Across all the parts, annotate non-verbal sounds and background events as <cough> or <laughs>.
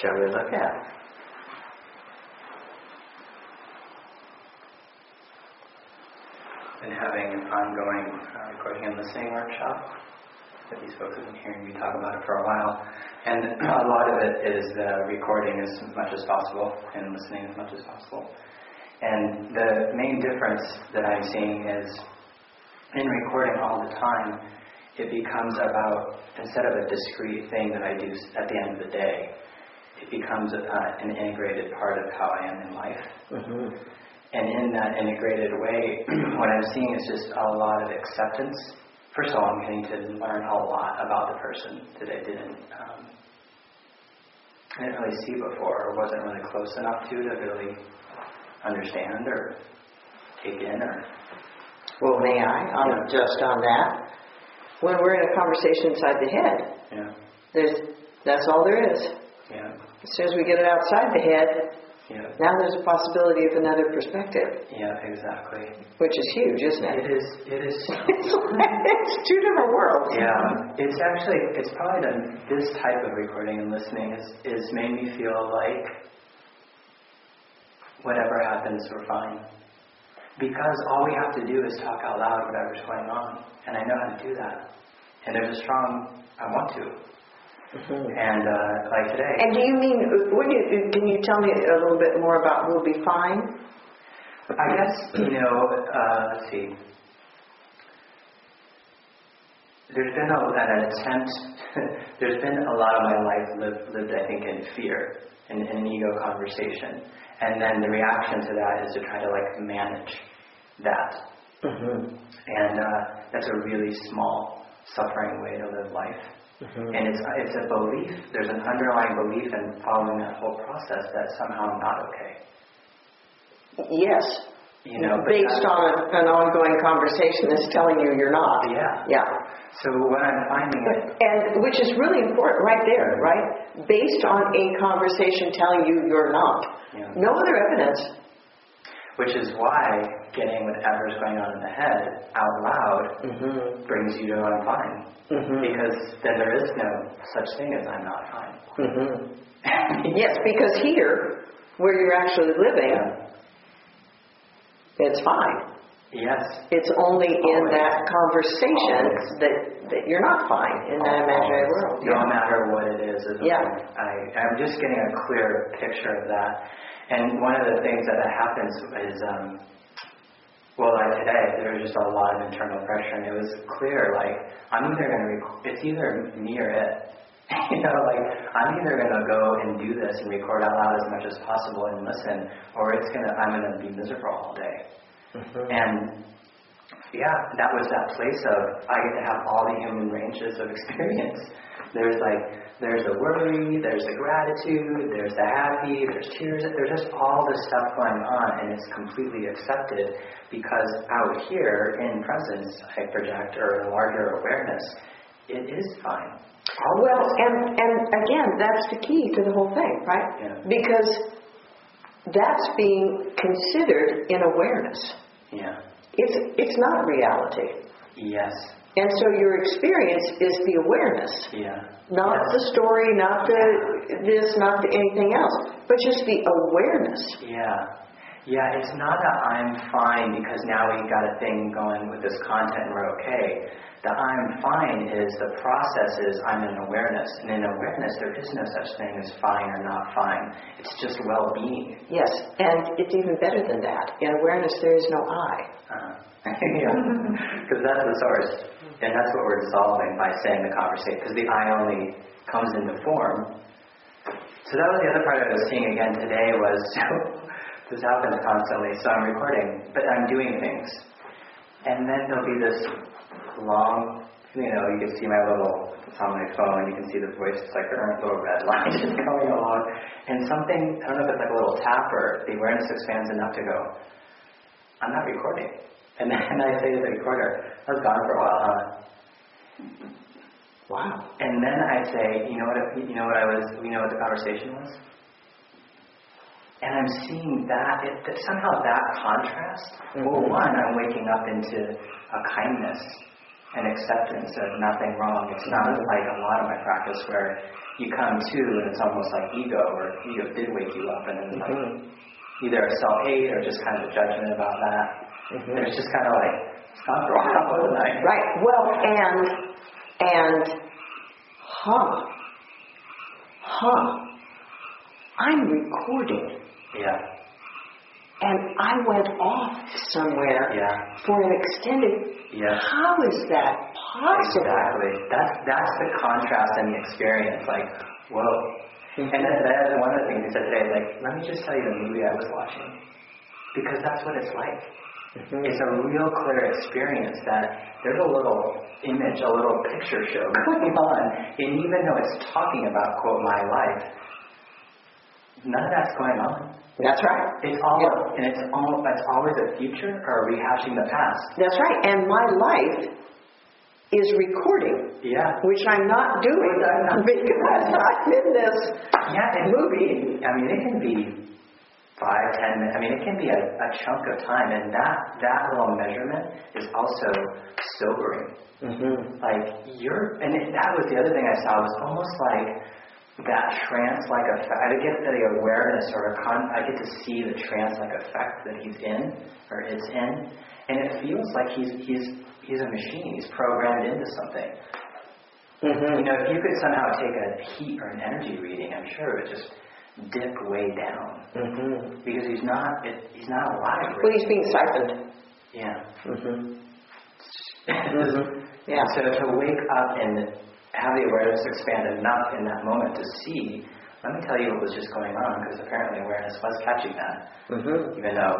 shall we look at? Been having an ongoing uh, recording and listening workshop that these folks have been hearing me talk about it for a while. And <clears throat> a lot of it is uh, recording as much as possible and listening as much as possible. And the main difference that I'm seeing is in recording all the time, it becomes about, instead of a discrete thing that I do at the end of the day, it becomes a, uh, an integrated part of how I am in life. Mm-hmm. And in that integrated way, <clears throat> what I'm seeing is just a lot of acceptance first of all, I'm getting to learn a lot about the person that I didn't, um, I didn't really see before or wasn't really close enough to to really understand or take in or. Well, may I? I'll Yeah. just on that. When we're in a conversation inside the head, Yeah, there's that's all there is. yeah, As soon as we get it outside the head, yeah, now there's a possibility of another perspective, yeah, exactly. which is huge, isn't It it? is, it is. It's, <laughs> it's two different worlds. Yeah, it's actually, it's probably done, this type of recording and listening is, is made me feel like whatever happens, we're fine. Because all we have to do is talk out loud whatever's going on. And I know how to do that. And there's a strong, I want to. And uh, like today, And do you mean, what do you, can you tell me a little bit more about we'll be fine? I guess, you know, uh, let's see. There's been a, an attempt, <laughs> there's been a lot of my life lived, lived I think, in fear, in, in an ego conversation. And then the reaction to that is to try to like manage that. Mm-hmm. And uh, that's a really small, suffering way to live life. Mm-hmm. And it's, it's a belief, there's an underlying belief in following that whole process that somehow I'm not okay. Yes. You know, Based on an ongoing conversation that's telling you you're not. Yeah. Yeah. So what I'm finding is, And which is really important right there, right? Based on a conversation telling you you're not. Yeah. No other evidence. Which is why getting whatever's going on in the head out loud Mm-hmm. brings you to I'm fine. Mm-hmm. Because then there is no such thing as I'm not fine. Mm-hmm. <laughs> Yes, because here, where you're actually living, it's fine. Yes. It's only in that conversation Always. that, that you're not fine in that imaginary world. No matter what it is. is Yeah. I, I'm just getting a clear picture of that. And one of the things that happens is, um, well, like today, there was just a lot of internal pressure, and it was clear, like, I'm either going to, rec- it's either me or it. <laughs> you know, like, I'm either going to go and do this and record out loud as much as possible and listen, or it's going to, I'm going to be miserable all day. Mhm. And yeah, that was that place of I get to have all the human ranges of <laughs> experience. There's like there's the worry, there's the gratitude, there's the happy, there's tears, there's just all this stuff going on and it's completely accepted because out here in presence I project or a larger awareness, it is fine. Well, and, and again, that's the key to the whole thing, right? Yeah. Because that's being considered in awareness. Yeah. It's, it's not reality. Yes. And so your experience is the awareness, Yeah. not Yes. the story, not the this, not the anything else, but just the awareness. Yeah. Yeah, it's not that I'm fine because now we've got a thing going with this content and we're okay. The I'm fine is the process is I'm in awareness. And in awareness, there is no such thing as fine or not fine. It's just well being. Yes, and it's even better than that. In awareness, there is no I. Yeah. <laughs> Because that's the source. And that's what we're dissolving by saying the conversation. Because the I only comes into form. So that was the other part I was seeing again today was <laughs> this happens constantly. So I'm recording, but I'm doing things. And then there'll be this long, you know, you can see my little, it's on my phone, you can see the voice, it's like a little red line <laughs> just going along. And something, I don't know if it's like a little tap or the awareness expands enough to go, I'm not recording. And then I say to the recorder, I was gone for a while, huh? Wow. And then I say, you know what, you know what I was, you know what the conversation was? And I'm seeing that, it, that somehow that contrast, well, Mhm. one, I'm waking up into a kindness and acceptance of nothing wrong. It's not like a lot of my practice where you come to and it's almost like ego or ego did wake you up and then Mm-hmm. either a self hate or just kind of a judgment about that. Mhm. And it's just kind of like it's not for a couple of the night. Right. Well, and and huh, huh. I'm recording, Yeah. and I went off somewhere Yeah. for an extended. Yeah. How is that possible? Exactly. That's that's the contrast in the experience. Like, whoa. Mhm. And that, that is one of the things he said today. Like, let me just tell you the movie I was watching, because that's what it's like. It's a real clear experience that there's a little image, a little picture show <laughs> going on, and even though it's talking about quote my life, none of that's going on. That's right. It's all Yeah. and it's all it's always a future or rehashing the past. That's right. And my life is recording, Yeah. which I'm not doing <laughs> because I'm in this Yeah, movie. I mean, it can be five, ten minutes. I mean, it can be a, a chunk of time, and that that little measurement is also sobering. Mm-hmm. Like you're, and it, that was the other thing I saw it was almost like that trance-like effect. I get the awareness or a con. I get to see the trance-like effect that he's in or it's in, and it feels like he's he's he's a machine. He's programmed into something. You Mm-hmm. know, if you could somehow take a heat or an energy reading, I'm sure it would just dip way down Mm-hmm. because he's not it, he's not alive. Well, he's being siphoned. Yeah. Mm-hmm. Mhm. <laughs> Yeah. So to wake up and have the awareness expand enough in that moment to see, let me tell you what was just going on because apparently awareness was catching that. Mm-hmm. Even though,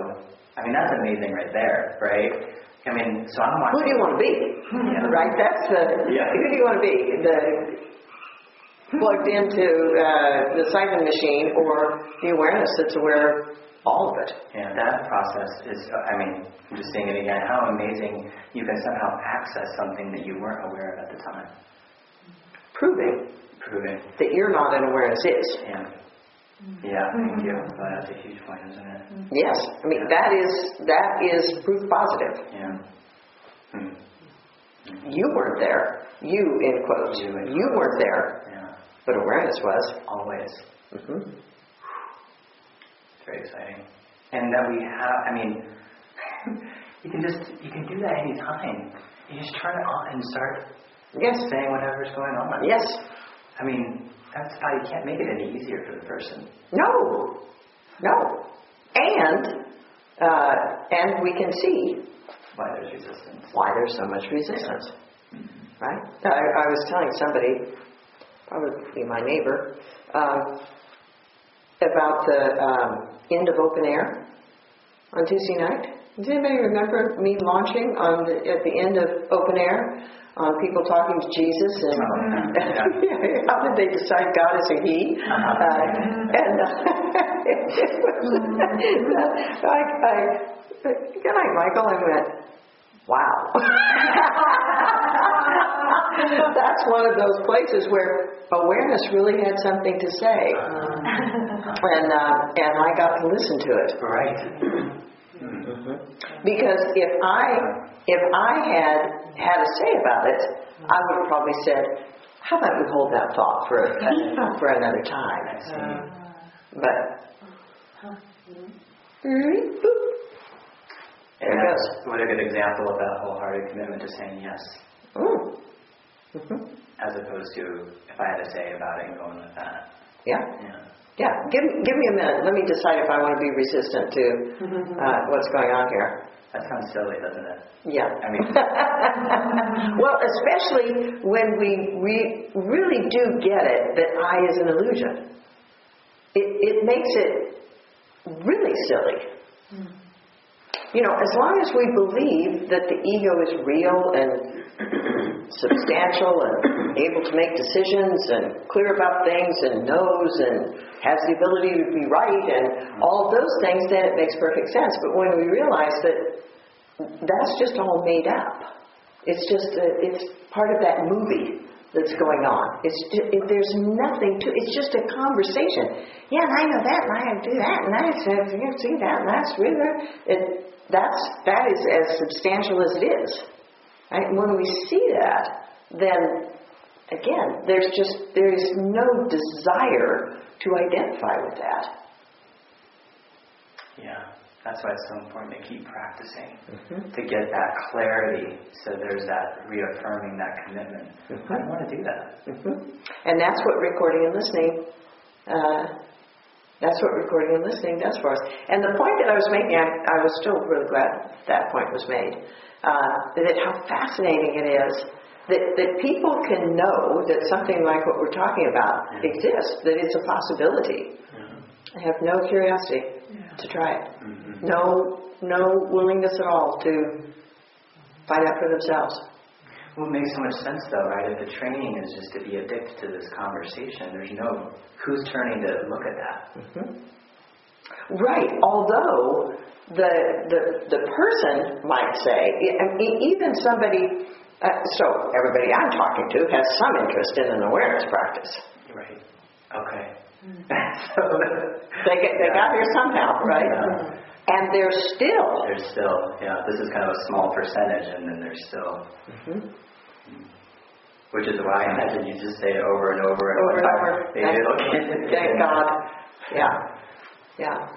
I mean, that's amazing right there, right? I mean, so I'm watching. Who do you want to be? <laughs> Yeah. Right? That's the. Yeah. Who do you want to be? The plugged into uh, the siphon machine or the awareness that's aware of all of it. Yeah, that process is, I mean, I'm just saying it again, how amazing you can somehow access something that you weren't aware of at the time. Proving Proving. that you're not an awareness is. Yeah. Yeah, thank you. Well, that's a huge point, isn't it? Yes. I mean, that is that is proof positive. Yeah. Hmm. You weren't there. You, in quotes. You, in You weren't there, Yeah. But awareness was. Always. Mm-hmm. Very exciting. And that we have, I mean, <laughs> you can just, you can do that anytime. You just turn it on and start Yes. saying whatever's going on. Yes. I mean, that's how you can't make it any easier for the person. No. No. And uh, and we can see Why there's resistance. why there's so much resistance. Right? I, I was telling somebody, probably be my neighbor, um, about the um, end of open air on Tuesday night. Does anybody remember me launching on the, at the end of open air? On people talking to Jesus and yeah. <laughs> how did they decide God is a He? Uh, and uh, <laughs> <laughs> it was, I, I, good night, Michael. I went, wow. <laughs> That's one of those places where awareness really had something to say, and uh, and I got to listen to it. Right. <clears throat> Because if I if I had had a say about it, I would have probably said, "How about we hold that thought for <laughs> for another time?" But boop. There And it that's what a good example of that wholehearted commitment to saying yes, Mm. Mhm. as opposed to if I had to say about it and going with that. Yeah, Yeah. yeah. Give give me a minute. Let me decide if I want to be resistant to uh, what's going on here. That sounds silly, doesn't it? Yeah. I mean, <laughs> well, especially when we re- really do get it that I is an illusion. It, it makes it really silly. You know, as long as we believe that the ego is real and substantial and able to make decisions and clear about things and knows and has the ability to be right and all of those things, then it makes perfect sense. But when we realize that that's just all made up, it's just a, it's part of that movie that's going on. It's ju- it, there's nothing to. It's just a conversation. Yeah, and I know that, and I do that, and I said, you see that, and that's really it. That's that is as substantial as it is. Right? When we see that, then again, there's just there's no desire to identify with that. Yeah, that's why it's so important to keep practicing mm-hmm. to get that clarity. So there's that reaffirming that commitment. Mm-hmm. I want to do that. Mm-hmm. And that's what recording and listening. Uh, that's what recording and listening does for us. And the point that I was making, I, I was still really glad that point was made. Uh, that how fascinating it is that, that people can know that something like what we're talking about yeah. exists, that it's a possibility. Yeah. I have no curiosity yeah. to try it. Mm-hmm. No, no willingness at all to find out for themselves. Well, it makes so much sense, though, right? If the training is just to be addicted to this conversation, there's no who's turning to look at that. Mm-hmm. Right. Although the the the person might say, even somebody uh, so everybody I'm talking to has some interest in an awareness practice. Right. Okay. so <laughs> they get they yeah. got here somehow, right? Yeah. And there's still there's still yeah. This is kind of a small percentage, and then there's still. Mm-hmm. Which is why I imagine you just say it over and over and over and over. Thank <laughs> God. Yeah. Yeah.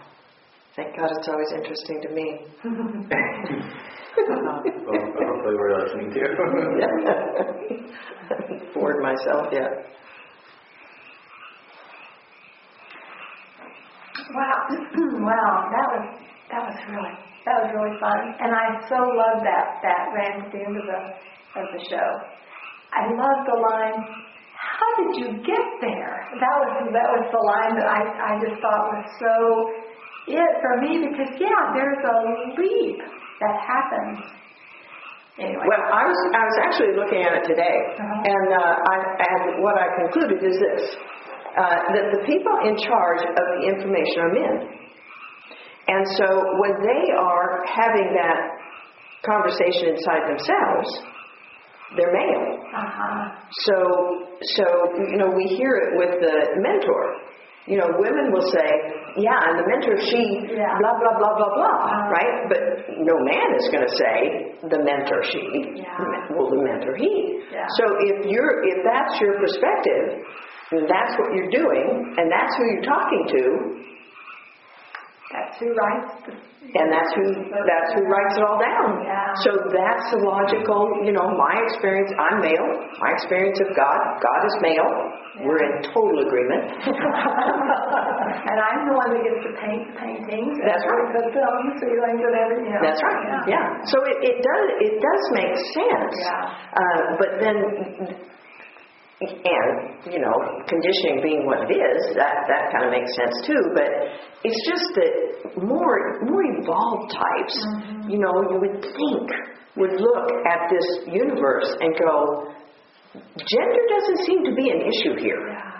Thank God it's always interesting to me. <laughs> well, hopefully we're listening to. <laughs> Bored myself yet. Wow, <clears throat> wow, that was that was really that was really fun, and I so love that that ran at the end of the of the show. I love the line. How did you get there? That was that was the line that I I just thought was so it for me because yeah, there's a leap that happens. Anyway. Well, I was I was actually looking at it today, uh-huh. and uh, I, and what I concluded is this: uh, that the people in charge of the information are men, and so when they are having that conversation inside themselves, they're male. Uh-huh. So so you know we hear it with the mentor you know, women will say, yeah, and the mentor, she, yeah. blah, blah, blah, blah, blah, uh, right? But no man is going to say the mentor, she, yeah. well, the mentor, he. Yeah. So if you're, if that's your perspective, that's what you're doing, and that's who you're talking to, that's who writes the and that's who that's who writes it all down. Yeah. So that's the logical, you know, my experience, I'm male. My experience of God, God is male. Yeah. We're in total agreement. <laughs> and I'm the one that gets to paint the paintings. That's right. The film, ceilings, and everything. You know. That's right. Yeah. yeah. So it, it does it does make sense. Yeah. Uh, but then and you know conditioning being what it is that that kind of makes sense too but it's just that more more evolved types mm-hmm. you know you would think would look at this universe and go gender doesn't seem to be an issue here yeah.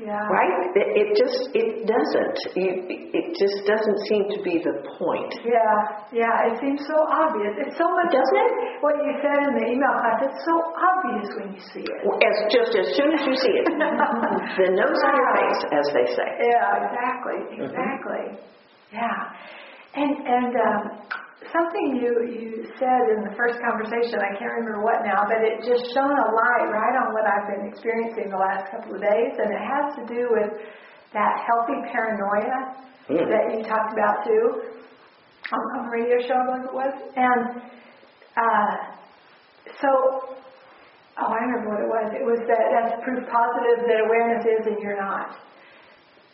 Yeah. Right? It, it just it doesn't. You, it just doesn't seem to be the point. Yeah, yeah. It seems so obvious. It's so much. Doesn't it? What you said in the email class. It's so obvious when you see it. As just as soon as you see it, <laughs> the nose on your face, as they say. Yeah, exactly, mm-hmm. exactly. Mm-hmm. Yeah, and and um, something you, you said in the first conversation, I can't remember what now, but it just shone a light right on what I've been experiencing the last couple of days, and it has to do with that healthy paranoia mm. that you talked about too on, on the radio show, I believe it was. And uh, so, oh, I remember what it was. It was that that's proof positive that awareness is and you're not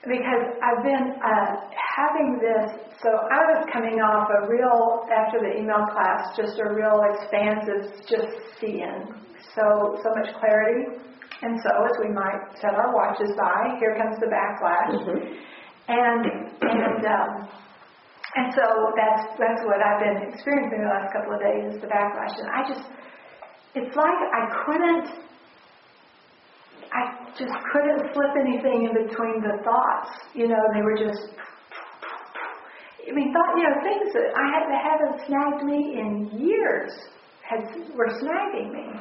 because I've been uh, having this. So I was coming off a real after the email class, just a real expansive, just seeing so so much clarity. And so as we might set our watches by, here comes the backlash, mm-hmm. and and um, and so that's that's what I've been experiencing the last couple of days is the backlash, and I just it's like I couldn't I just couldn't slip anything in between the thoughts. You know, they were just. I mean, thought you know things that I had that haven't snagged me in years had were snagging me,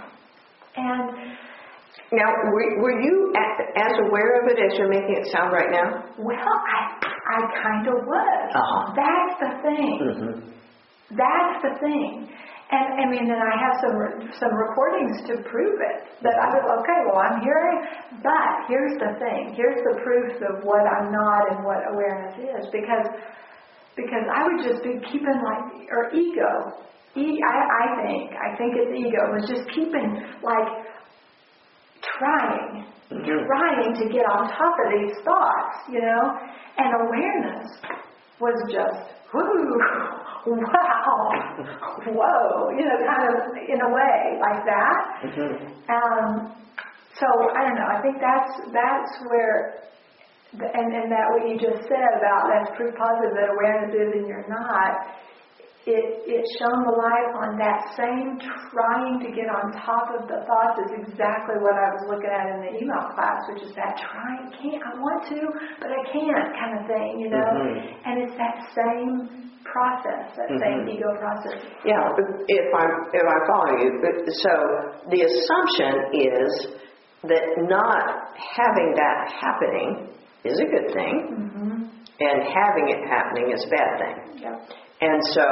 and. Now, were, were you as aware of it as you're making it sound right now? Well, I I kind of was. Uh-huh. That's the thing. Mm-hmm. That's the thing. And I mean, and I have some re- some recordings to prove it. That I was okay. Well, I'm hearing, but here's the thing. Here's the proof of what I'm not and what awareness is. Because because I would just be keeping like or ego. E, I, I think I think it's ego was just keeping like trying, mm-hmm. trying to get on top of these thoughts, you know, and awareness was just whoo, <laughs> wow, whoa, you know, kind of in a way like that. Um, so I don't know. I think that's that's where, the, and and that what you just said about that's proof positive that awareness is and you're not. It it shone the light on that same trying to get on top of the thoughts is exactly what I was looking at in the email class, which is that trying can't I want to but I can't kind of thing, you know. Mhm. And it's that same process, that same ego process. Yeah, if I'm, if I'm following you, so the assumption is that not having that happening is a good thing, Mm-hmm. and having it happening is a bad thing. Yep. And so,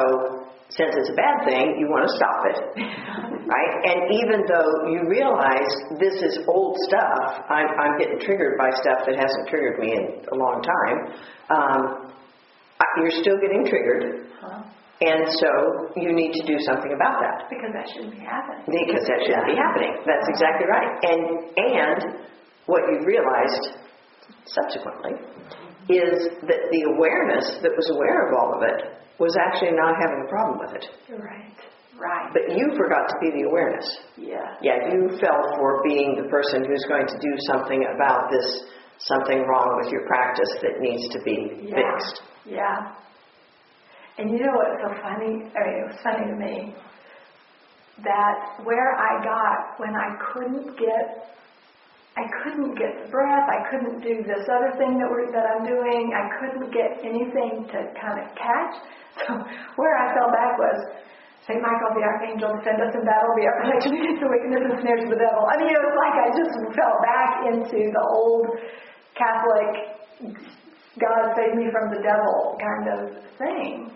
since it's a bad thing, you want to stop it, <laughs> right? And even though you realize this is old stuff, I'm, I'm getting triggered by stuff that hasn't triggered me in a long time, um, you're still getting triggered, Huh? and so you need to do something about that. Because that shouldn't be happening. Because that shouldn't be happening. That's exactly right. And and what you realized subsequently is that the awareness that was aware of all of it was actually not having a problem with it. Right. Right. But you forgot to be the awareness. Yeah. Yeah, you fell for being the person who's going to do something about this something wrong with your practice that needs to be Yeah. fixed. Yeah. And you know what's so funny? I mean, it was funny to me that where I got when I couldn't get, I couldn't get the breath, I couldn't do this other thing that we're, that I'm doing, I couldn't get anything to kind of catch. <laughs> So where I fell back was, Saint Michael the Archangel, defend us in battle, be our protection against the wickedness and snares of the devil. I mean, it was like I just fell back into the old Catholic God save me from the devil kind of thing,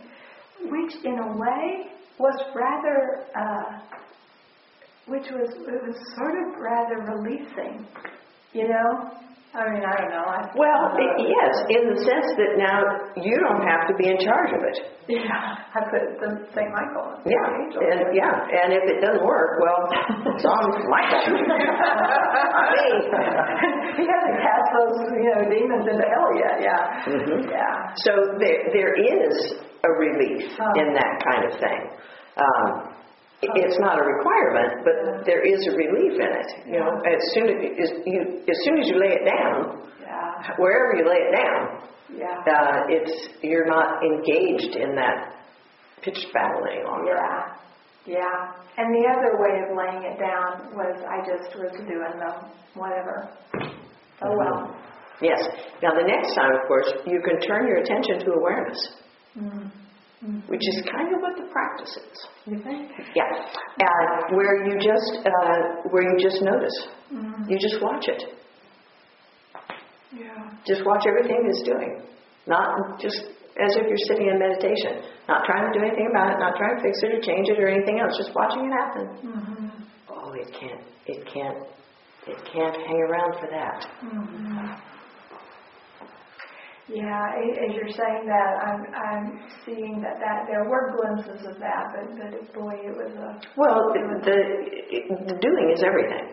which in a way was rather, uh, which was it was sort of rather releasing, you know. I mean, I don't know. I, Well, uh, i- yes, in the sense that now you don't have to be in charge of it. yeah, I put the Saint Michael. Yeah, angel. and yeah, and if it doesn't work, well, it's on Michael. I mean, he hasn't cast those you know demons into hell yet. Yeah, Mhm. yeah. so there there is a relief Oh. in that kind of thing. Um, it's not a requirement, but there is a relief in it. You know, as soon as as you as soon as you lay it down, Yeah, wherever you lay it down, yeah, uh, it's you're not engaged in that pitched battle any longer. yeah, yeah. And the other way of laying it down was I just was doing the whatever. Oh well. Yes. Now the next time, of course, you can turn your attention to awareness, Mm. Which is kind of what the practice is. You think? Yeah. Uh, where you just uh, where you just notice, Mm. you just watch it. Yeah. Just watch everything it's doing, not just as if you're sitting in meditation, not trying to do anything about it, not trying to fix it or change it or anything else, just watching it happen. Mm-hmm. Oh, it can't, it can't, it can't hang around for that. Mm-hmm. Yeah, as you're saying that, I'm I'm seeing that that there were glimpses of that, but but boy, it was a Well, the the doing is everything,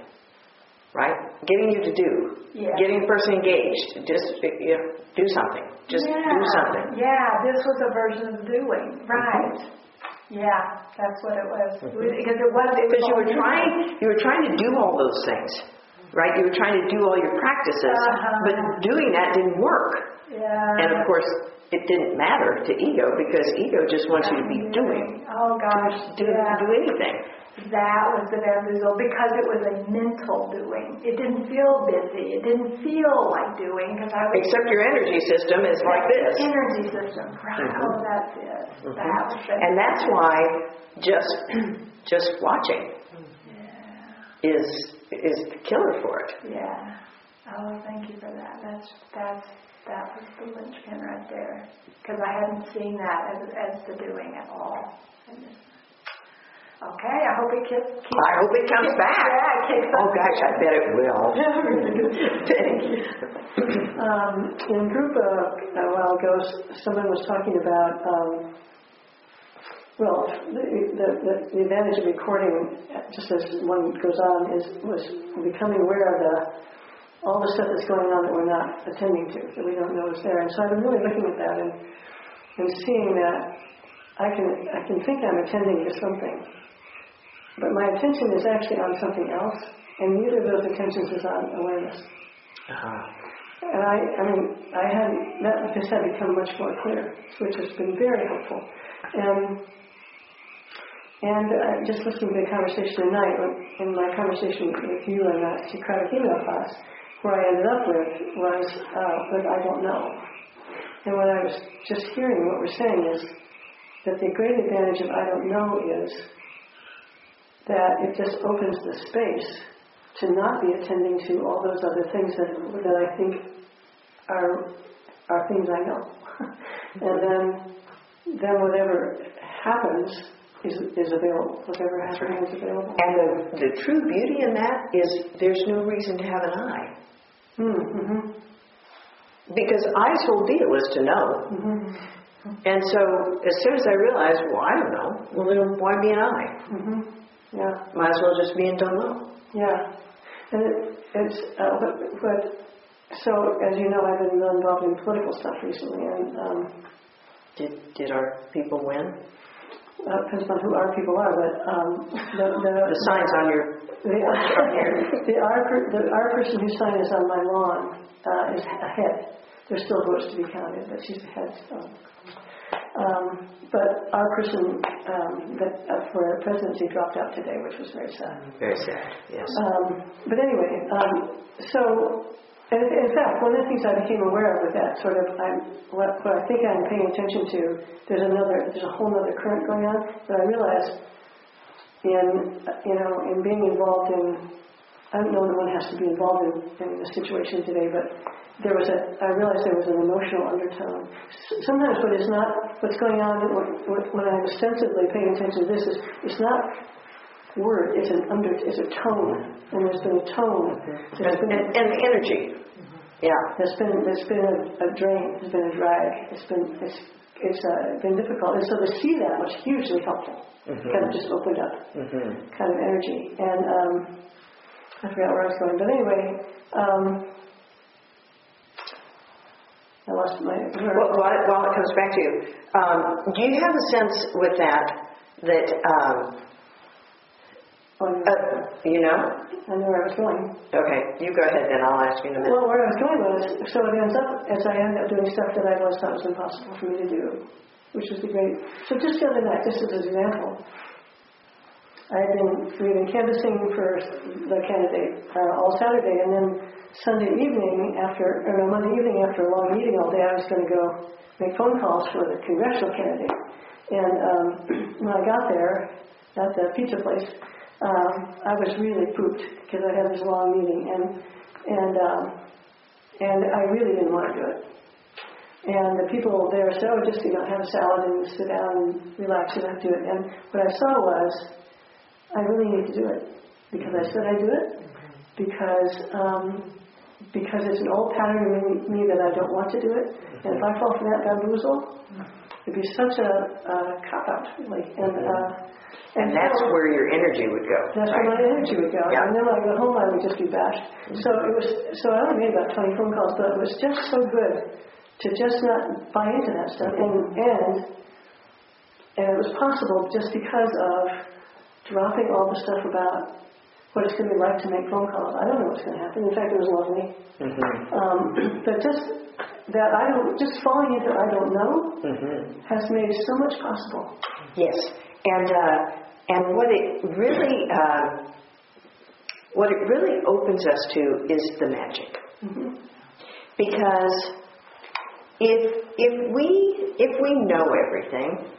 right? Getting you to do, Yeah. getting a person engaged. Just you know, do something. Just yeah, do something. Yeah, this was a version of doing, right? Yeah, that's what it was because it was it was Because you were different. trying, you were trying to do all those things, right? You were trying to do all your practices, Uh-huh. but doing that didn't work. Yeah. And of course, it didn't matter to ego because ego just wants you to be doing, Oh gosh, do yeah. do anything. That was the bamboozle because it was a mental doing. It didn't feel busy. It didn't feel like doing because I was Except your energy system is like this. energy system. Right. Mhm. Oh, that's it. Mhm. That was the And that's why just <clears throat> just watching Yeah. is is the killer for it. Yeah. Oh, thank you for that. That's that's that was the linchpin right there because I hadn't seen that as as the doing at all. Okay, I hope it keeps. I hope it comes back. Yeah, it kicks Oh, gosh, I bet it will. <laughs> Um, in a group uh, a while ago, someone was talking about, um, well, the, the, the the advantage of recording, just as one goes on, is was becoming aware of the all the stuff that's going on that we're not attending to, that we don't know is there. And so I've been really looking at that and, and seeing that I can I can think I'm attending to something, but my attention is actually on something else, and neither of those attentions is on awareness. Uh-huh. And I, I mean, I hadn't, that just had become much more clear, which has been very helpful. And, and uh, just listening to the conversation tonight, in my conversation with you in that Socratic email class, where I ended up with was, uh, with I don't know. And what I was just hearing, what we're saying is that the great advantage of I don't know is that it just opens the space to not be attending to all those other things that, that I think are, are things I know. <laughs> and then, then whatever happens is, is available. Whatever happens is available. And the, the true beauty in that is there's no reason to have an I. Mm-hmm. Because I's whole deal is to know. Mm-hmm. And so as soon as I realized, well, I don't know, well, then why be an I? Mm-hmm. Yeah. Might as well just be in don't know. Yeah. And it, it's, uh, but, but, so as you know, I've been involved in political stuff recently, and um, Did, did our people win? uh, depends on who our people are, but um, the, the, The signs on your, The, the, our, the, our person whose sign is on my lawn uh, is ahead. There's still votes to be counted, but she's ahead still. Um, but our person um, that uh, for presidency dropped out today, which was very sad. very sad, yes. Um, but anyway, um, so and in in fact, one of the things I became aware of with that sort of, I'm, what, what I think I'm paying attention to, there's another, there's a whole other current going on that I realized in, you know, in being involved in, I don't know that one has to be involved in, in the situation today, but there was a, I realized there was an emotional undertone. S- Sometimes what is not, what's going on, when, I'm ostensibly paying attention to this is, it's not word, it's an under, it's a tone, and there's been a tone. There's been, and, and energy. Mm-hmm. Yeah. there's been, there's been a, a drain, there's been a drag, it's been, it's, it's uh, been difficult. And so to see that was hugely helpful. Kind of just opened up Mm-hmm. kind of energy. And um, I forgot where I was going, but anyway, um, I lost my. Well, while it, while it comes back to you, um, do you have a sense with that that, um, uh, you know? I know where I was going. Okay, you go ahead then, I'll ask you in a minute. Well, where I was going was, so it ends up, as I end up doing stuff that I always thought was impossible for me to do, which was the great, so just the other night, just as an example, I had been, we had been canvassing for the candidate uh, all Saturday, and then Sunday evening after, or no, Monday evening after a long meeting all day, I was going to go make phone calls for the congressional candidate. And um, <clears throat> when I got there, at the pizza place, um, I was really pooped because I had this long meeting, and and um, and I really didn't want to do it. And the people there said, "Oh, just you know, have a salad and sit down and relax. Have to do it." And what I saw was, I really need to do it because I said I do it because um, because it's an old pattern in me that I don't want to do it. And if I fall for that bamboozle, it'd be such a, a cop out, like and. Uh, And that's so- where your energy would go, that's where my energy would go. Yeah. And then when I go home, I would just be bashed. So it was. So I only made about 20 phone calls, but it was just so good to just not buy into that stuff. And and and it was possible just because of dropping all the stuff about what it's going to be like to make phone calls. I don't know what's going to happen. In fact, it was lovely. Mm-hmm. Um, <clears throat> but just that I don't, just falling into I don't know Mm-hmm. has made so much possible. Yes, and uh, and what it really uh, what it really opens us to is the magic, hmm because if if we if we know everything,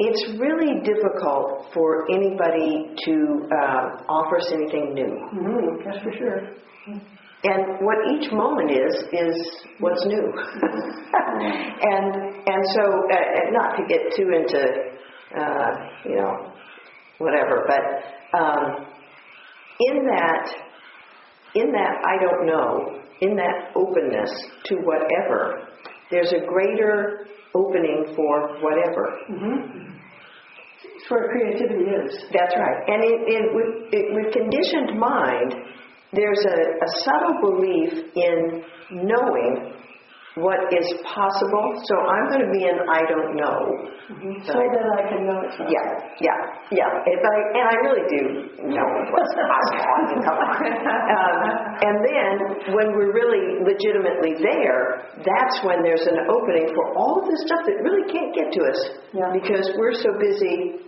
it's really difficult for anybody to uh, offer us anything new. hmm That's for sure. And what each moment is is what's new. <laughs> and and so uh, not to get too into uh, you know whatever. But um, in that, in that I don't know, in that openness to whatever, there's a greater opening for whatever. It's where creativity is. That's right. And in, in, with, it, with conditioned mind, there's a, a subtle belief in knowing what is possible. So I'm going to be an I don't know. So that I can know it's. Yeah, yeah, yeah. If I, and I really do know what's possible. Come on. Um, and then when we're really legitimately there, that's when there's an opening for all of this stuff that really can't get to us Yeah. because we're so busy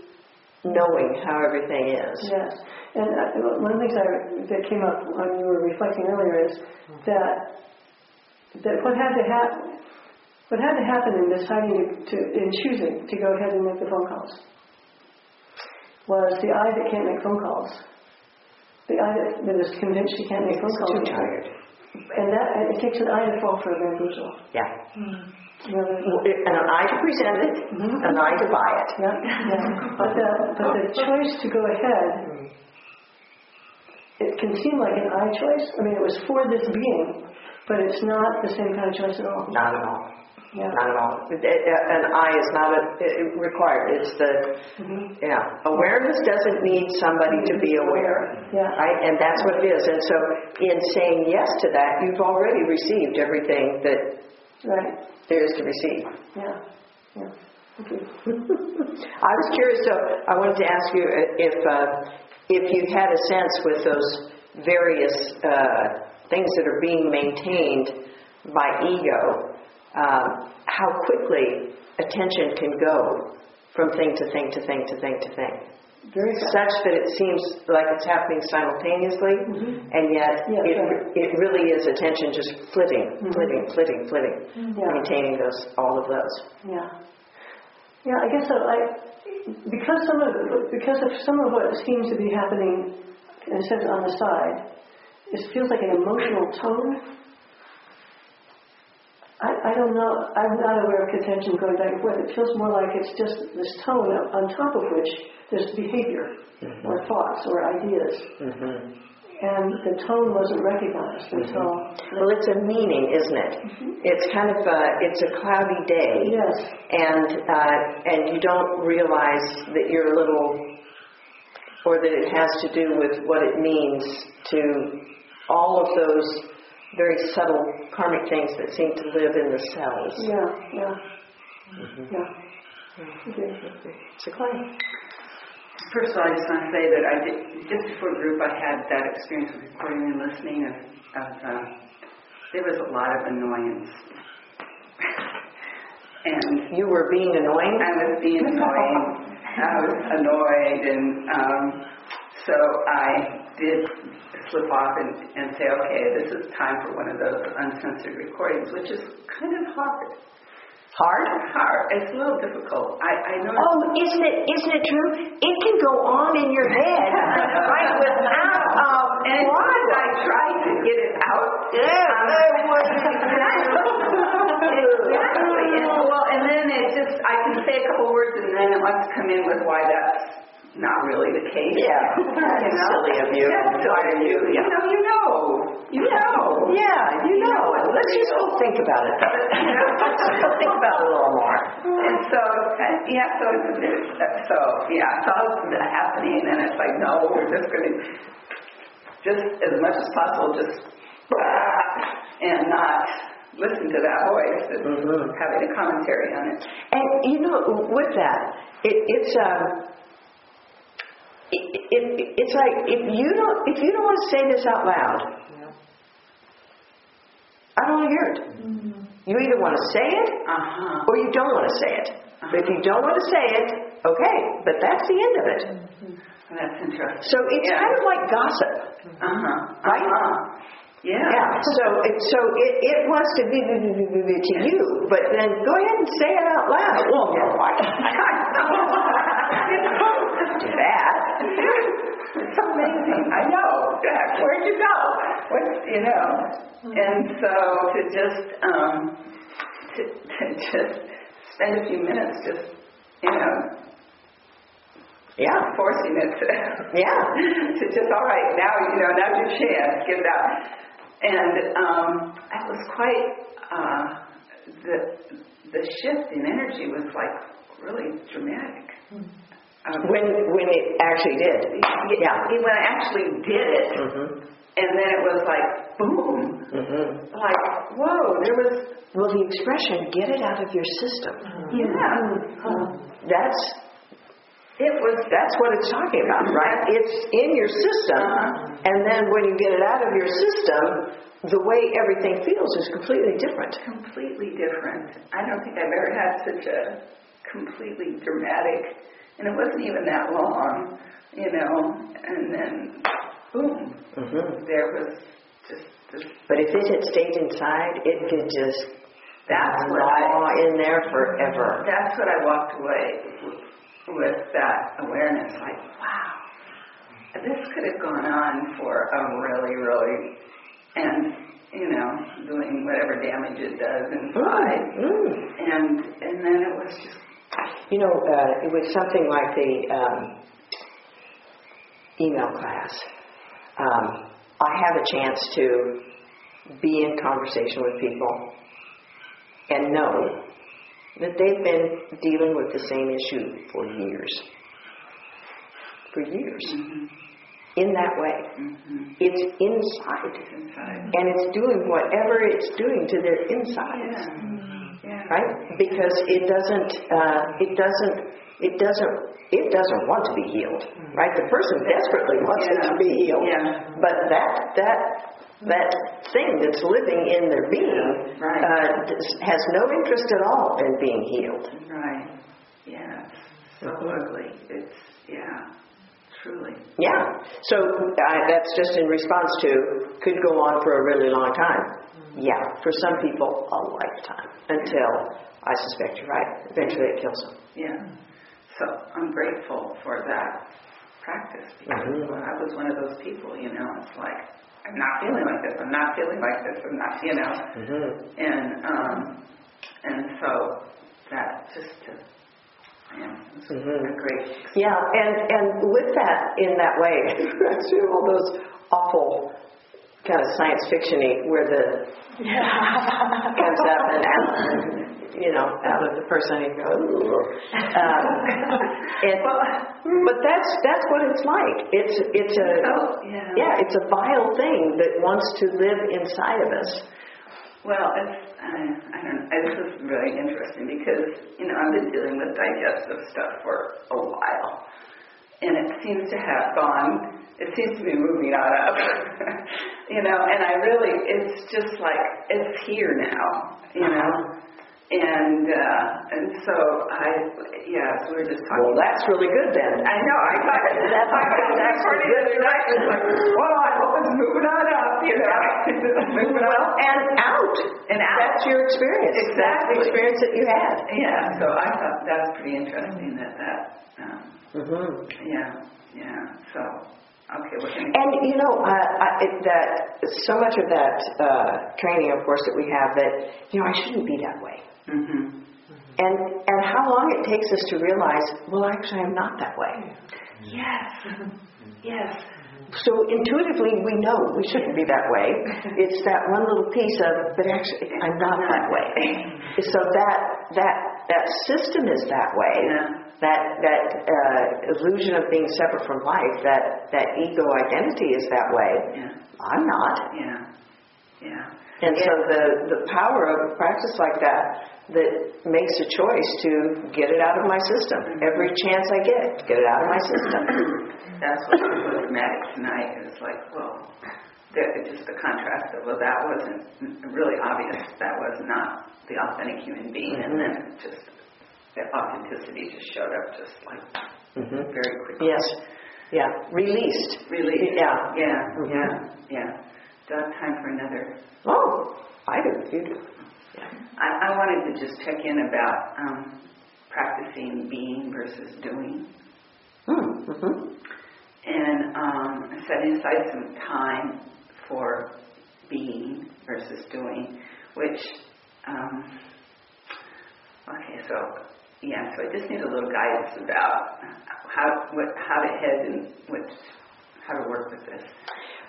knowing how everything is. Yes, and uh, one of the things I, that came up when you were reflecting earlier is that that what had to happen, what had to happen in deciding to, in choosing to go ahead and make the phone calls, was the I that can't make phone calls, the I that, that is convinced she can't make phone calls. Too tired. And that it takes an I to fall for a bamboozle. Yeah. You know, there's- And an I to present it, an I to buy it. Yeah, yeah. But the, but the <laughs> choice to go ahead, it can seem like an I choice. I mean, it was for this being, but it's not the same kind of choice at all. Not at all. Yeah. Not at all. It- it- An I is not a, it- required. It's the, mm-hmm. yeah. Awareness doesn't need somebody to be mm-hmm. aware. Yeah. Right? And that's what it is. And so in saying yes to that, you've already received everything that Right. there is to receive. Yeah. Yeah. Okay. <laughs> I was curious, so I wanted to ask you if, uh, if you had a sense with those various uh, things that are being maintained by ego, um, how quickly attention can go from thing to thing to thing to thing to thing. Very. Such that it seems like it's happening simultaneously, mm-hmm. and yet Yeah, it, right. it really is attention just flitting, mm-hmm. flitting, flitting, flitting, mm-hmm. Yeah. maintaining those, all of those. Yeah. Yeah, I guess so. I, because some of because of some of what seems to be happening, in a sense, on the side, it feels like an emotional tone. I, I don't know. I'm not aware of contention going back and forth. It feels more like it's just this tone on top of which there's behavior mm-hmm. or thoughts or ideas, mm-hmm. and the tone wasn't recognized mm-hmm. until. Well, it's a meaning, isn't it? It's kind of a, it's a cloudy day. Yes. And, uh, and you don't realize that you're a little, or that it has to do with what it means to all of those very subtle karmic things that seem to live in the cells. Yeah. Yeah. Yeah. Okay. It's a cloud. First of all, I just want to say that I did, just before group, I had that experience with recording and listening of, of uh, there was a lot of annoyance. <laughs> and You were being annoying? I was being annoying. I was annoyed, and um, so I did slip off and, and say, okay, this is time for one of those uncensored recordings, which is kind of hard. Hard? Hard. It's a little difficult. I, I know. Oh, isn't it, isn't it true? It can go on in your head, <laughs> right, without, um, <laughs> And once I tried to get it out, <laughs> exactly. Well, and then it just, I can say a couple words and then it wants to come in with why that's not really the case. Yeah. <laughs> You know? silly of you. That's Why are you. you- You know, you know. You know. Yeah, you know. Let's just go think about it. <laughs> Let's go think about it a little more. And so, yeah, so it's a bit, so, yeah, it's all happening and it's like, no, we're just gonna, just as much as possible, just, <laughs> and not listen to that voice and Mhm. having a commentary on it. And you know, with that, it, it's um, it, it, it's like if you don't if you don't want to say this out loud, I don't want to hear it. You either want to say it Uh-huh. or you don't want to say it. But if you don't want to say it, okay, but that's the end of it. That's interesting. So it's Yeah. kind of like gossip. Uh-huh. Right? Uh-huh. Yeah. Yeah, so it, so it, it wants to be, be, be, be, to you, but then go ahead and say it out loud. Well, no, I do that. It's amazing. I know. Where'd you go? What, you know? And so to just, um, to, to just spend a few minutes just, you know, Yeah. forcing it to, Yeah. <laughs> to just, all right, now, you know, now's your chance, get it out. And um, I was quite, uh, the, the shift in energy was like really dramatic. Um, When when it actually did. Yeah. When I actually did it, Mhm. and then it was like, boom, Mhm. like, whoa, there was, Well, the expression "get it out of your system." yeah, That's it was that's what it's talking about, right? It's in your system, Uh-huh. and then when you get it out of your system, the way everything feels is completely different. completely different. I don't think I've ever had such a completely dramatic, and it wasn't even that long, you know, and then boom, Mhm. there was just this, But if it had stayed inside, it could just that's what I, in there forever. that's what I walked away with, with that awareness, like, wow, this could have gone on for a really, really, and, you know, doing whatever damage it does inside. Mm. And, and then it was just, You know, uh, it was something like the um, email class. Um, I have a chance to be in conversation with people and know that they've been dealing with the same issue for years. For years. In that way. mhm, It's inside. inside. And it's doing whatever it's doing to their insides. Yeah, yeah. right? Because it doesn't, uh, it doesn't, it doesn't, it doesn't want to be healed, right? The person desperately wants it to be healed. Yeah. But that, that, that thing that's living in their being Right. uh, has no interest at all in being healed. Right, yeah, so ugly, it's, yeah, truly. Yeah. So uh, that's just in response to could go on for a really long time. Yeah. For some people, a lifetime until I suspect you're right. Eventually, it kills them. Yeah, so I'm grateful for that practice because Mhm. I was one of those people, you know, it's like, I'm not feeling like this, I'm not feeling like this, I'm not, you know, Mm-hmm. and, um, and so that just, to, yeah, it's Mhm. a great, Yeah, and and with that in that way, <laughs> see all those awful kind of science fictiony where the comes up and out, you know, out of the person and go, um, and, but that's that's what it's like. It's it's a Oh, yeah. yeah, it's a vile thing that wants to live inside of us. Well, it's, I, I don't know, this is really interesting because, you know, I've been dealing with digestive stuff for a while. And it seems to have gone, it seems to be moving on up. <laughs> you know, and I really, it's just like, it's here now, you know. And, uh, and so I, yeah, so we were just talking. Well, that's really good then. I know, I thought, That's- I thought that's to the directions, like, well, I hope it's moving on up, you know. moving Well, up. and out. And out. That's your experience. That's the Exactly. experience that you had. Yeah, so I thought that was pretty interesting that that, um, Mm-hmm. yeah, yeah, so, okay, And you know, uh, I, it, that so much of that uh, training, of course, that we have, that you know, I shouldn't be that way. mm-hmm. And and how long it takes us to realize, well, actually, I'm not that way. Yes, <laughs> yes, So intuitively, we know we shouldn't be that way. It's that one little piece of, but actually, I'm not that way. <laughs> So that that that system is that way. Yeah. That that uh, illusion of being separate from life, that that ego identity is that way. yeah, I'm not. yeah, yeah. And so the, the power of a practice like that, that makes a choice to get it out of my system. Every chance I get, get it out of my system. <coughs> That's what was so dramatic tonight, it's like, well, there, it's just the contrast of, well, that wasn't really obvious, that was not the authentic human being, and then just, the authenticity just showed up just like, Mhm. very quickly. Yes. Yeah. Released. Really? Yeah. Yeah, Mhm. yeah, yeah. Do I have time for another? Oh, I do. You do. I, I wanted to just check in about um, practicing being versus doing, Hmm. Mm-hmm. and um, setting aside some time for being versus doing, which, um, okay, so yeah, so I just need a little guidance about how what how to head and what how to work with this.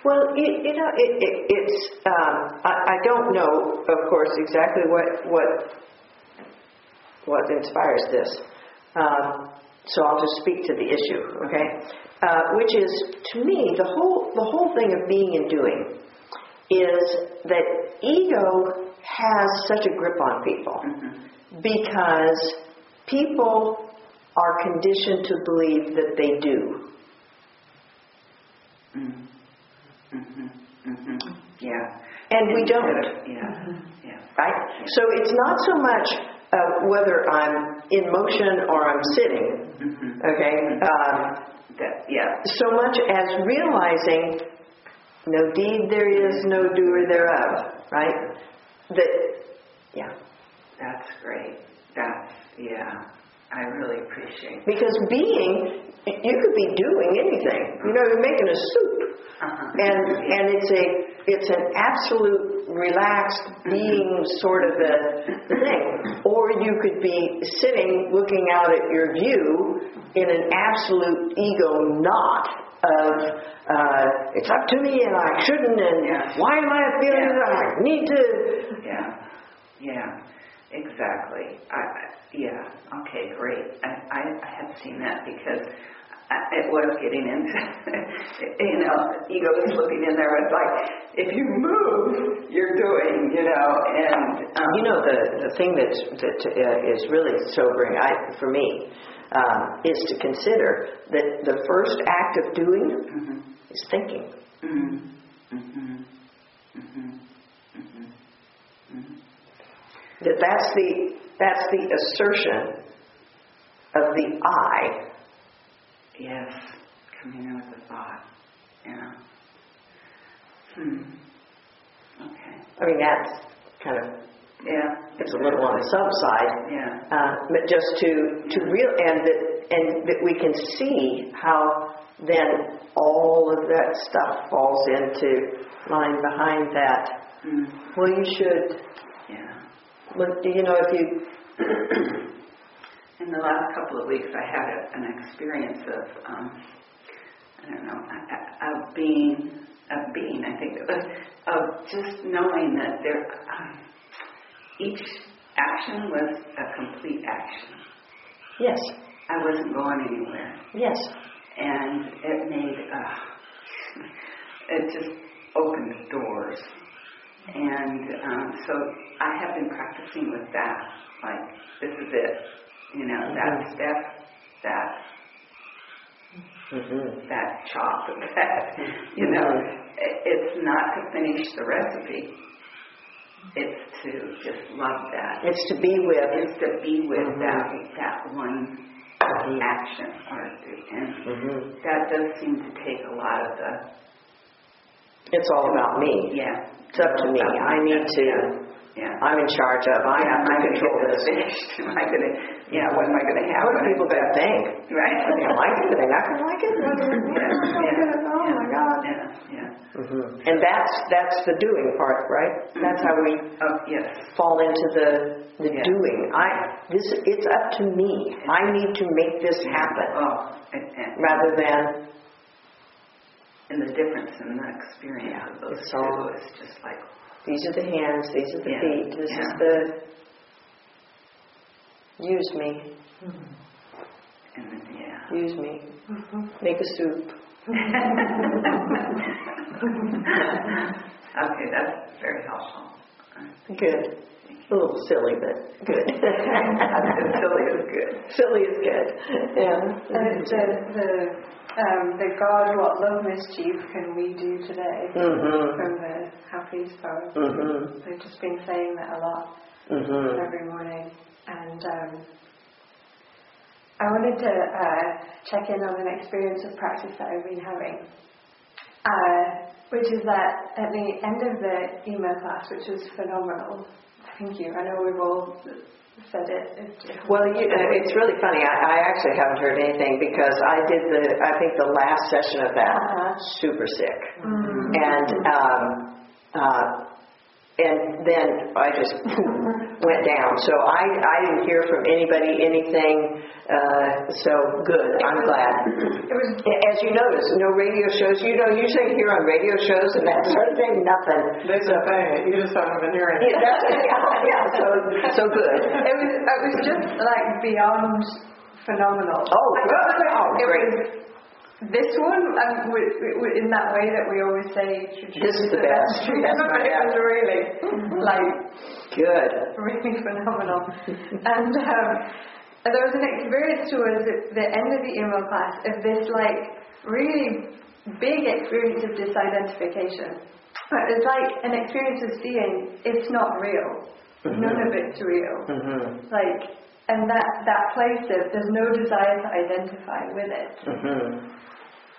Well, you, you know, it, it, it's, um, I, I don't know, of course, exactly what, what, what inspires this. Um, so I'll just speak to the issue, okay? Uh, which is, to me, the whole, the whole thing of being and doing is that ego has such a grip on people because people are conditioned to believe that they do. Mm. Mhm. Mhm. Yeah. And we don't. Yeah. Yeah. right? So it's not so much uh, whether I'm in motion or I'm sitting, Mhm. okay? Um, That yeah. so much as realizing no deed there is, no doer thereof, right? That, yeah. That's great. That's yeah. I really appreciate. Because being, you could be doing anything. You know, you're making a soup, Uh-huh. and and it's a it's an absolute relaxed being sort of a thing. Or you could be sitting looking out at your view in an absolute ego knot of uh, it's up to me and I shouldn't and Yeah. why am I feeling Yeah. that I need to Yeah, yeah, exactly. I, I- yeah, okay, great. I, I, I had seen that because it was getting into, <laughs> you know, ego is looking in there. It's like, if you move, you're doing, you know, and um, You know, the, the thing that's, that uh, is really sobering I, for me um, is to consider that the first act of doing mhm, is thinking. mhm, mhm, mhm, mhm, mhm. That that's the, that's the assertion of the I. yes, coming in with a thought. Yeah. Hmm. Okay. I mean, that's kind of, Yeah. it's a little on the subside. Yeah. Uh, but just to, to real, and that, and that we can see how then all of that stuff falls into line behind that. Mm. Well, you should Yeah. Do you know if you, In the last couple of weeks, I had a, an experience of, um, I don't know, of being, of being, I think it was, of just knowing that there, um, each action was a complete action. yes, I wasn't going anywhere. yes, and it made uh, it just opened doors and um, so I have been practicing with that like this is it you know that step that hmm that chop that you know it, it's not to finish the recipe it's to just love that it's to be with. it's to be with Mhm. that that one action or and hmm that does seem to take a lot of the It's all about me. yeah. It's up to me. I need to, Yeah. I'm in charge of, I Yeah, have to I control this. finished? Am <laughs> I gonna yeah, what am I gonna have? What when are people gonna think? Right. Are they gonna like it? Are they not gonna like it? Are they Yeah, Oh my God. Yeah, yeah. Mhm. And that's, that's the doing part, right? That's how we Oh, yes. fall into the, the Yeah. doing. I, this, it's up to me. I need to make this happen, Oh, and, and, rather than, and the difference in the experience Yeah, of those it's two all- is just like, these are the hands, these are the Yeah, feet, this is the, use me, and then, yeah. use me, make a soup. <laughs> okay, that's very helpful. Good. A little silly, but good. <laughs> Silly is good. Silly is good. Yeah. And it's the, the, um, the God, what love mischief can we do today? Mhm. From the Hafiz poem. Mhm. I've just been saying that a lot Mhm. every morning. And um, I wanted to uh, check in on an experience of practice that I've been having, uh, which is that at the end of the email class, which was phenomenal, thank you. I know we've all said it. it Well, you, uh, it's really funny. I, I actually haven't heard anything because I did the, I think the last session of that, Uh-huh. super sick. Mm. And um, uh, and then I just <laughs> went down. So I, I didn't hear from anybody anything. Uh, so good. I'm glad. It was As you notice, no radio shows. You know, usually hear on radio shows and that sort of thing. Nothing. They said, "Hey, you just haven't been hearing." Yeah, that's, yeah, yeah. So so good. It was it was just like beyond phenomenal. Oh, I good. Oh, it great. was- this one, um, w- w- in that way that we always say, This is the best. That's <laughs> but it was really like Good. really phenomenal. and um, there was an experience towards the the end of the email class of this like really big experience of disidentification. But It's like an experience of seeing it's not real. None of it's real. Mhm. Like, and that, that place of there's no desire to identify with it. Mhm.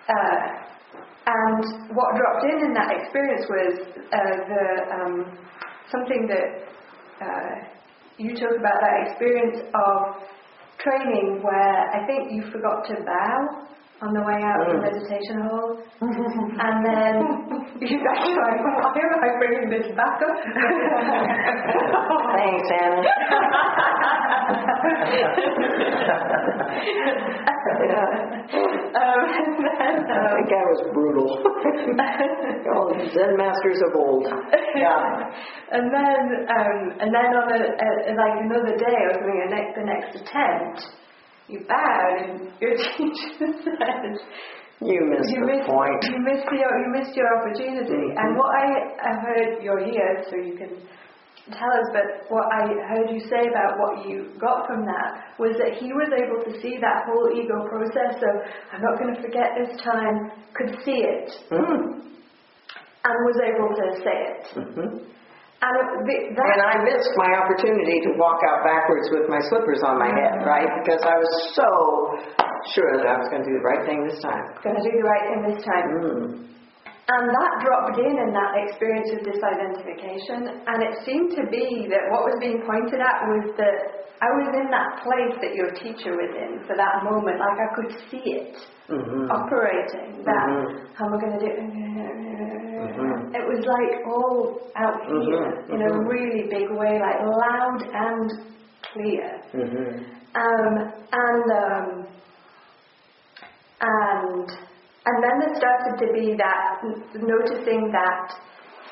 Uh, and what dropped in in that experience was uh, the um, something that uh, you talk about that experience of training where I think you forgot to bow on the way out of the meditation hall, and then <laughs> you guys were like, why am I bringing this back up? Thanks, Anna. <laughs> um, and then, I um, think that was brutal. All the Zen masters of old. Yeah. and then, um, and then on a, a, like another day, I was doing a ne- the next attempt. You bowed, and your teacher <laughs> said, You missed "You the missed, point. you missed the, you missed your opportunity." And what I, I heard, you're here, so you can tell us. But what I heard you say about what you got from that was that he was able to see that whole ego process of, "I'm not going to forget this time," could see it, Mm. and was able to say it. Mhm. And the- that And I missed my opportunity to walk out backwards with my slippers on my head, right? Because I was so sure that I was going to do the right thing this time. going to do the right thing this time. Mm. And that dropped in in that experience of disidentification, and it seemed to be that what was being pointed at was that I was in that place that your teacher was in for that moment, like I could see it Mhm. operating. That Mhm. how am I going to do? It was like all out here Mhm, in a mhm. really big way, like loud and clear. Mhm. Um, and um, and and then there started to be that noticing that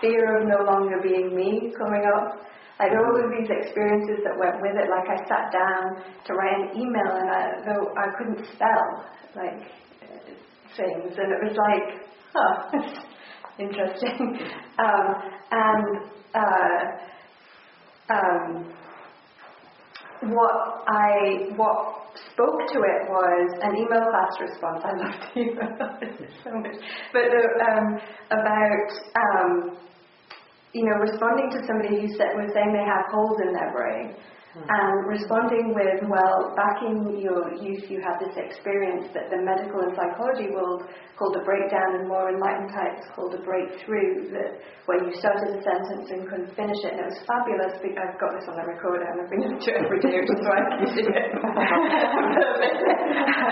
fear of no longer being me coming up. Like all of these experiences that went with it. Like I sat down to write an email, and I, though I couldn't spell like uh, things, and it was like, huh, <laughs> interesting. <laughs> um, and uh, um, what I what spoke to it was an email class response. I loved <laughs> email so much, but the, um, about um, you know responding to somebody who said was saying they have holes in their brain. And responding with, well, back in your youth you had this experience that the medical and psychology world called a breakdown and more enlightened types called a breakthrough, that where you started a sentence and couldn't finish it. And it was fabulous because I've got this on the recorder and I've been doing it every day so I can see it.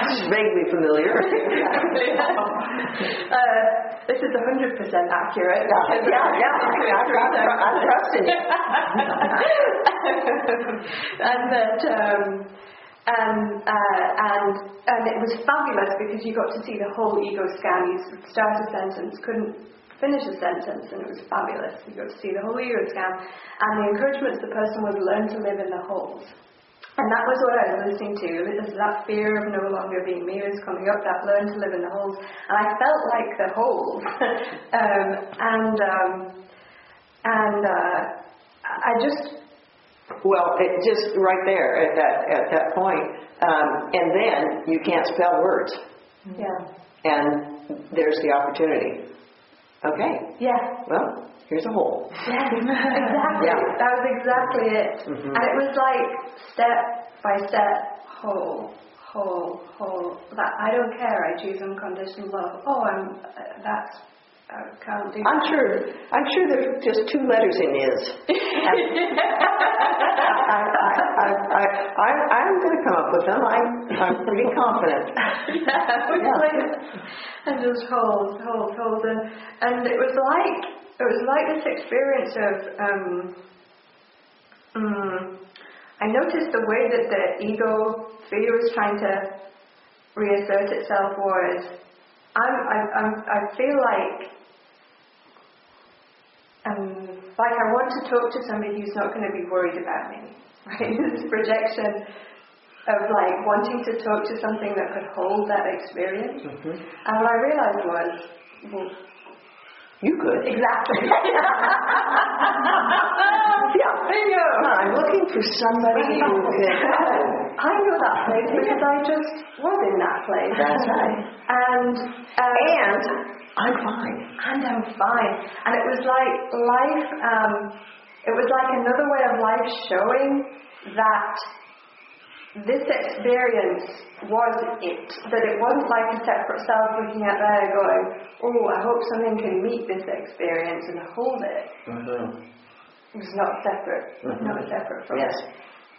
It's vaguely familiar. <laughs> uh, this is 100% accurate. Yeah, yeah, yeah. I'm trusting you. And that um, and uh, and and it was fabulous because you got to see the whole ego scan. You would start a sentence, couldn't finish a sentence, and it was fabulous. You got to see the whole ego scan, and the encouragement to the person was learn to live in the holes. And that was what I was listening to. It was that fear of no longer being me was coming up, that learn to live in the holes. And I felt like the holes. <laughs> um, and um, and uh, I just Well, it just right there at that at that point, um, and then you can't spell words, yeah and there's the opportunity. Okay, yeah well, here's a hole. Yeah, exactly. Yeah. That was exactly it. Mhm. And it was like step by step, whole, whole, whole. That I don't care. I choose unconditional love. Oh, I'm. Uh, that's. I can't do. I'm sure. I'm sure there's just two letters in is. <laughs> I, I, I, I, I, I'm going to come up with them. I'm, I'm pretty confident. <laughs> yeah, like, and just hold, hold, hold, and, and it was like it was like this experience of um, mm, I noticed the way that the ego fear was trying to reassert itself was I'm, I, I'm, I feel like like I want to talk to somebody who's not going to be worried about me, <laughs> right? this projection of like wanting to talk to something that could hold that experience. Mm-hmm. And what I realized was, well, You could. exactly. <laughs> <laughs> Yeah. Bingo. I'm looking for somebody who can. I know that place because I just was in that place. That's right. And um, And I'm fine. and I'm fine. And it was like life, um, it was like another way of life showing that this experience was it. That it wasn't like a separate self looking at there going, oh, I hope something can meet this experience and hold it. It was not separate, not separate from Yes. it.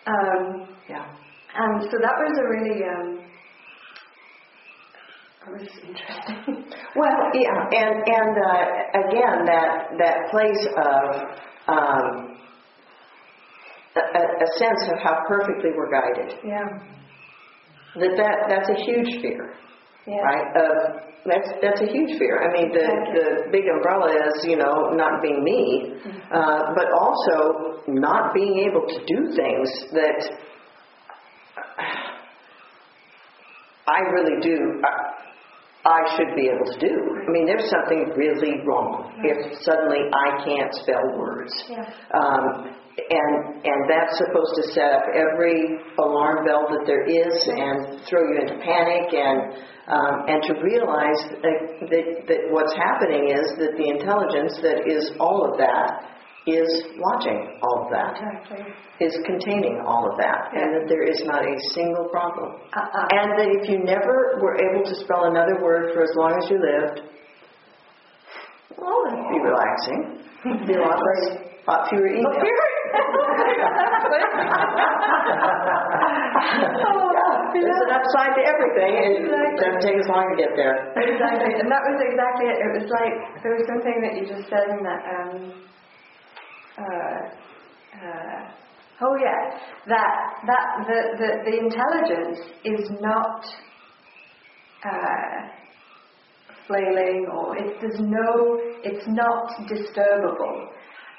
Um, Yeah. And so that was a really, um, it was interesting. <laughs> Well, yeah, and and uh, again, that that place of um, a, a- sense of how perfectly we're guided. yeah. That that that's a huge fear, Yeah. right? Of that's that's a huge fear. I mean, the the big umbrella is you know not being me, uh, but also not being able to do things that I really do. I, I should be able to do. I mean, there's something really wrong if suddenly I can't spell words. Yeah. Um, and and that's supposed to set up every alarm bell that there is and throw you into panic and um, and to realize that, that that what's happening is that the intelligence that is all of that is watching all of that, Exactly. is containing all of that, and that there is not a single problem. Uh-uh. And that if you never were able to spell another word for as long as you lived, well, that'd be relaxing. Be a lot less, lot fewer emails. There's an upside to everything, and it doesn't take as long to get there. Exactly, and that was exactly it. It was like there was something that you just said in that. Um, uh, uh, oh yeah, that that the the, the intelligence is not uh, flailing or it, there's no it's not disturbable.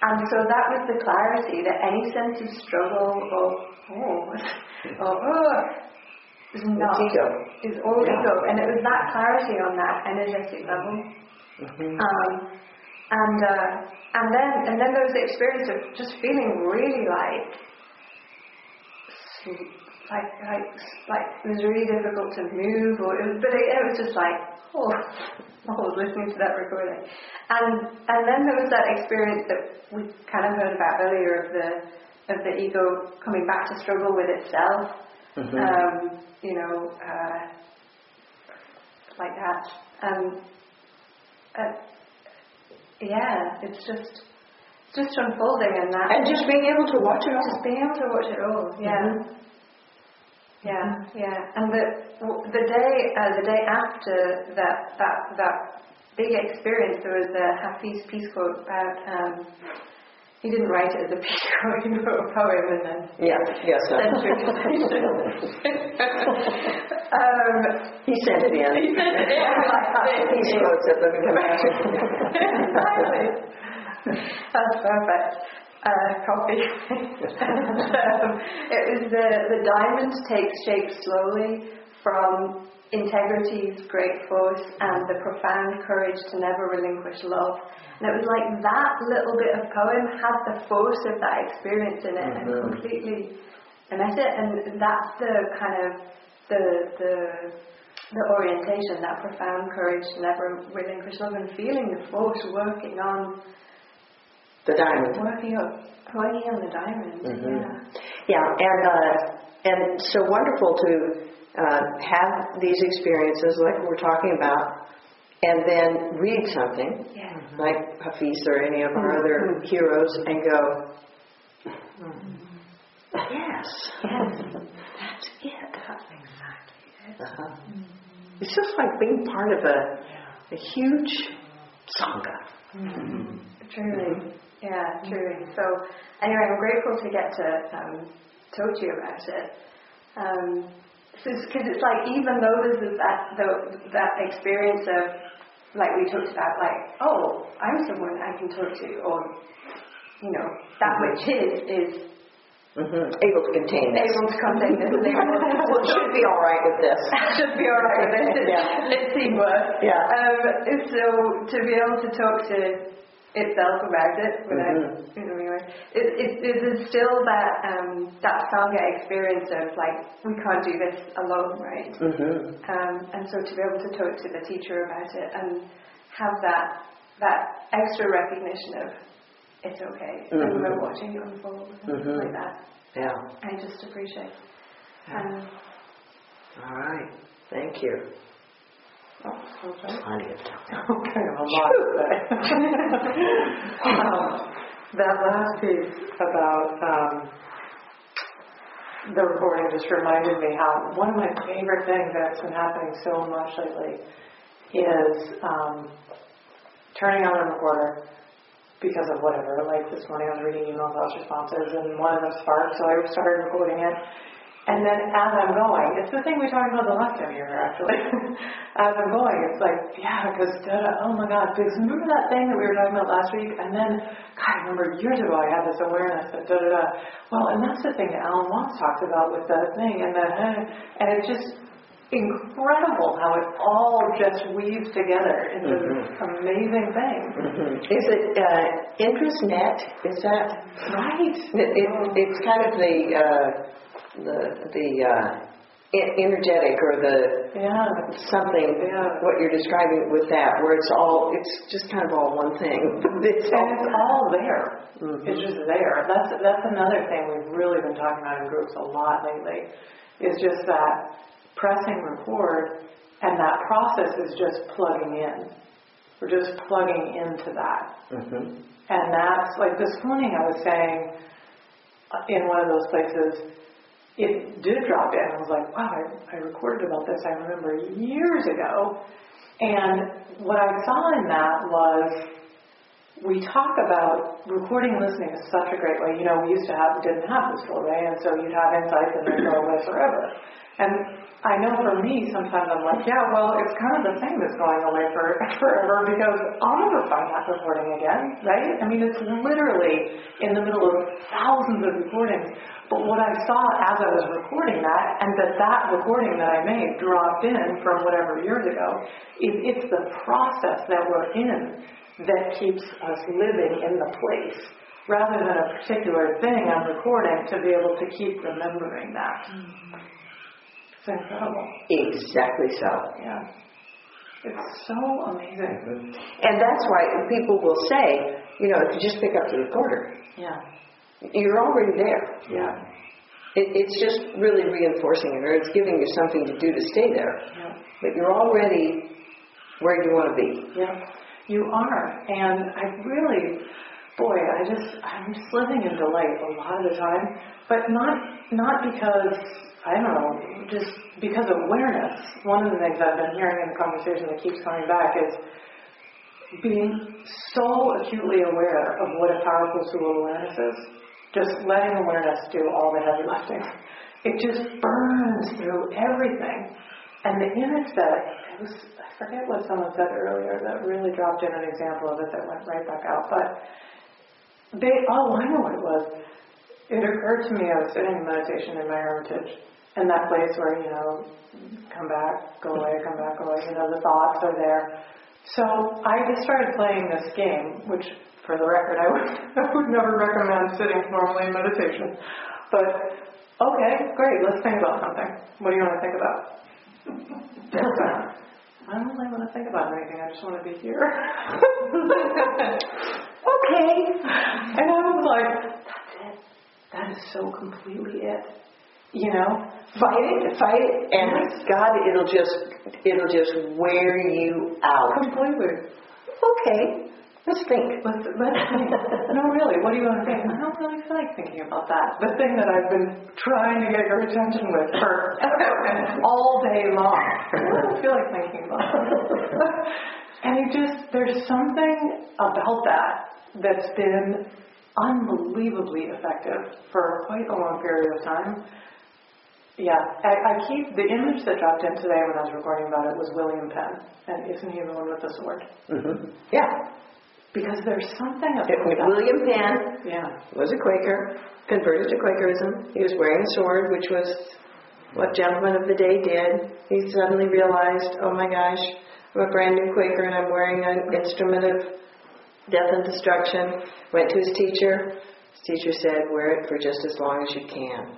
And so that was the clarity that any sense of struggle or oh <laughs> or oh is not ego. is all Yeah. ego, and it was that clarity on that energetic level. Um, and uh, and then and then there was the experience of just feeling really like like like like it was really difficult to move, or it was, but it, it was just like oh, <laughs> I was listening to that recording, and and then there was that experience that we kind of heard about earlier of the of the ego coming back to struggle with itself. Um, you know, uh, like that. Um, uh, yeah, it's just it's just unfolding and that. And just being able to watch it all. just being able to watch it all. Yeah. Yeah, yeah. And the the day uh, the day after that that that big experience, there was a Hafiz peace quote about. Um, he didn't write it as a quote. He wrote a poem and then Yeah, yes. sir. sent it <laughs> um, He sent it in. <laughs> He sent it in. <laughs> He quotes it, let me come back. Exactly. That's perfect. Uh, copy. um, it was the, the diamond takes shape slowly from integrity's great force and the profound courage to never relinquish love. And it was like that little bit of poem had the force of that experience in it and completely met it. And that's the kind of the the the orientation, that profound courage to never relinquish love and feeling the force working on The diamond. working on working on the diamond. Yeah. Yeah, and uh, and so wonderful to uh, have these experiences like we're talking about, and then read something Yeah. like Hafiz or any of our other heroes, and go, yes, Yes. <laughs> that's it. Uh-huh. It's just like being part of a, a huge sangha. Truly. Yeah, truly. So anyway, I'm grateful to get to um, talk to you about it. Um, because it's like even though this is that the, that experience of like we talked about like oh I'm someone I can talk to or you know that which is is hmm Able to contain this. able to contain this and able to Well, should be all right with this. <laughs> should be all right with this. Yeah. It's teamwork. Yeah. Um, so to be able to talk to itself about it without, Mhm. you know, anyway, it, it, it is still that um, that sangha experience of like we can't do this alone, right? hmm Um, and so to be able to talk to the teacher about it and have that that extra recognition of it's okay, and Mhm. we're watching you unfold and Mhm. like that. Yeah. I just appreciate. Um, All right. Thank you. Okay. <laughs> Of time. Okay, a lot to say. <laughs> um, that last piece about um, the recording just reminded me how one of my favorite things that's been happening so much lately is um, turning on the recorder because of whatever. Like this morning I was reading emails, I was responses, and one of them sparked, so I started recording it. And then as I'm going, it's the thing we talked about the last time you were here, actually. <laughs> as I'm going, it's like, yeah, because, da da oh my God, because remember that thing that we were talking about last week? And then, God, I remember years ago I had this awareness that da da da. Well, and that's the thing that Alan Watts talked about with the thing, and then, <laughs> and it's just incredible how it all just weaves together into this amazing thing. Mhm. Is it uh, Indra's Net? Is that right? It, it, it's kind of the uh, the the uh, energetic or the Yeah. something. Yeah. What you're describing with that, where it's all it's just kind of all one thing. <laughs> It's And it's all there. Mhm. It's just there. That's that's another thing we've really been talking about in groups a lot lately. Is just that pressing record and that process is just plugging in. We're just plugging into that. Mhm. And that's like this morning I was saying uh, in one of those places, it did drop in. I was like, wow, I, I recorded about this, I remember years ago. And what I saw in that was we talk about recording listening is such a great way. You know, we used to have, didn't have this full day, and so you'd have insights and they'd go away forever. And I know for me, sometimes I'm like, yeah, well, it's kind of the same as going away for <laughs> forever because I'll never find that recording again, right? I mean, it's literally in the middle of thousands of recordings. But what I saw as I was recording that, and that that recording that I made dropped in from whatever years ago, is it's the process that we're in that keeps us living in the place rather than a particular thing I'm recording to be able to keep remembering that. Mm-hmm. It's incredible. Exactly so. Yeah. It's so amazing. And that's why people will say, you know, if you just pick up the recorder, Yeah. you're already there. Yeah. It, it's just really reinforcing it, or it's giving you something to do to stay there. Yeah. But you're already where you want to be. Yeah, you are. And I really, boy, I just, I'm just living in delight a lot of the time. But not, not because, I don't know, just because of awareness. One of the things I've been hearing in the conversation that keeps coming back is being so acutely aware of what a powerful tool awareness is. Just letting awareness do all the heavy lifting. It just burns through everything. And the image that, it was, I forget what someone said earlier that really dropped in an example of it that went right back out. But they, oh, I know what it was. It occurred to me, I was sitting in meditation in my hermitage, in that place where, you know, come back, go away, come back, go away, you know, the thoughts are there. So I just started playing this game, which, for the record, I <laughs> would, I would never recommend sitting normally in meditation. But, okay, great, let's think about something. What do you want to think about? <laughs> I don't really want to think about anything, I just want to be here. <laughs> okay. And I was like, that's it. That is so completely it. You know? Fight it, fight it, and God, it'll just, it'll just wear you out. Completely. Okay, let's think. Let's, <laughs> let's think. No, really, what do you want to think? I don't really feel like thinking about that. The thing that I've been trying to get your attention with for <laughs> all day long. I don't feel like thinking about it. <laughs> And it just, there's something about that that's been unbelievably effective for quite a long period of time. Yeah, I, I keep, the image that dropped in today when I was recording about it was William Penn. And isn't he the one with the sword? hmm Yeah. Because there's something about It- that. William Penn Yeah. was a Quaker, converted to Quakerism. He was wearing a sword, which was what gentlemen of the day did. He suddenly realized, oh my gosh, I'm a brand new Quaker and I'm wearing an instrument of death and destruction. Went to his teacher. His teacher said, wear it for just as long as you can.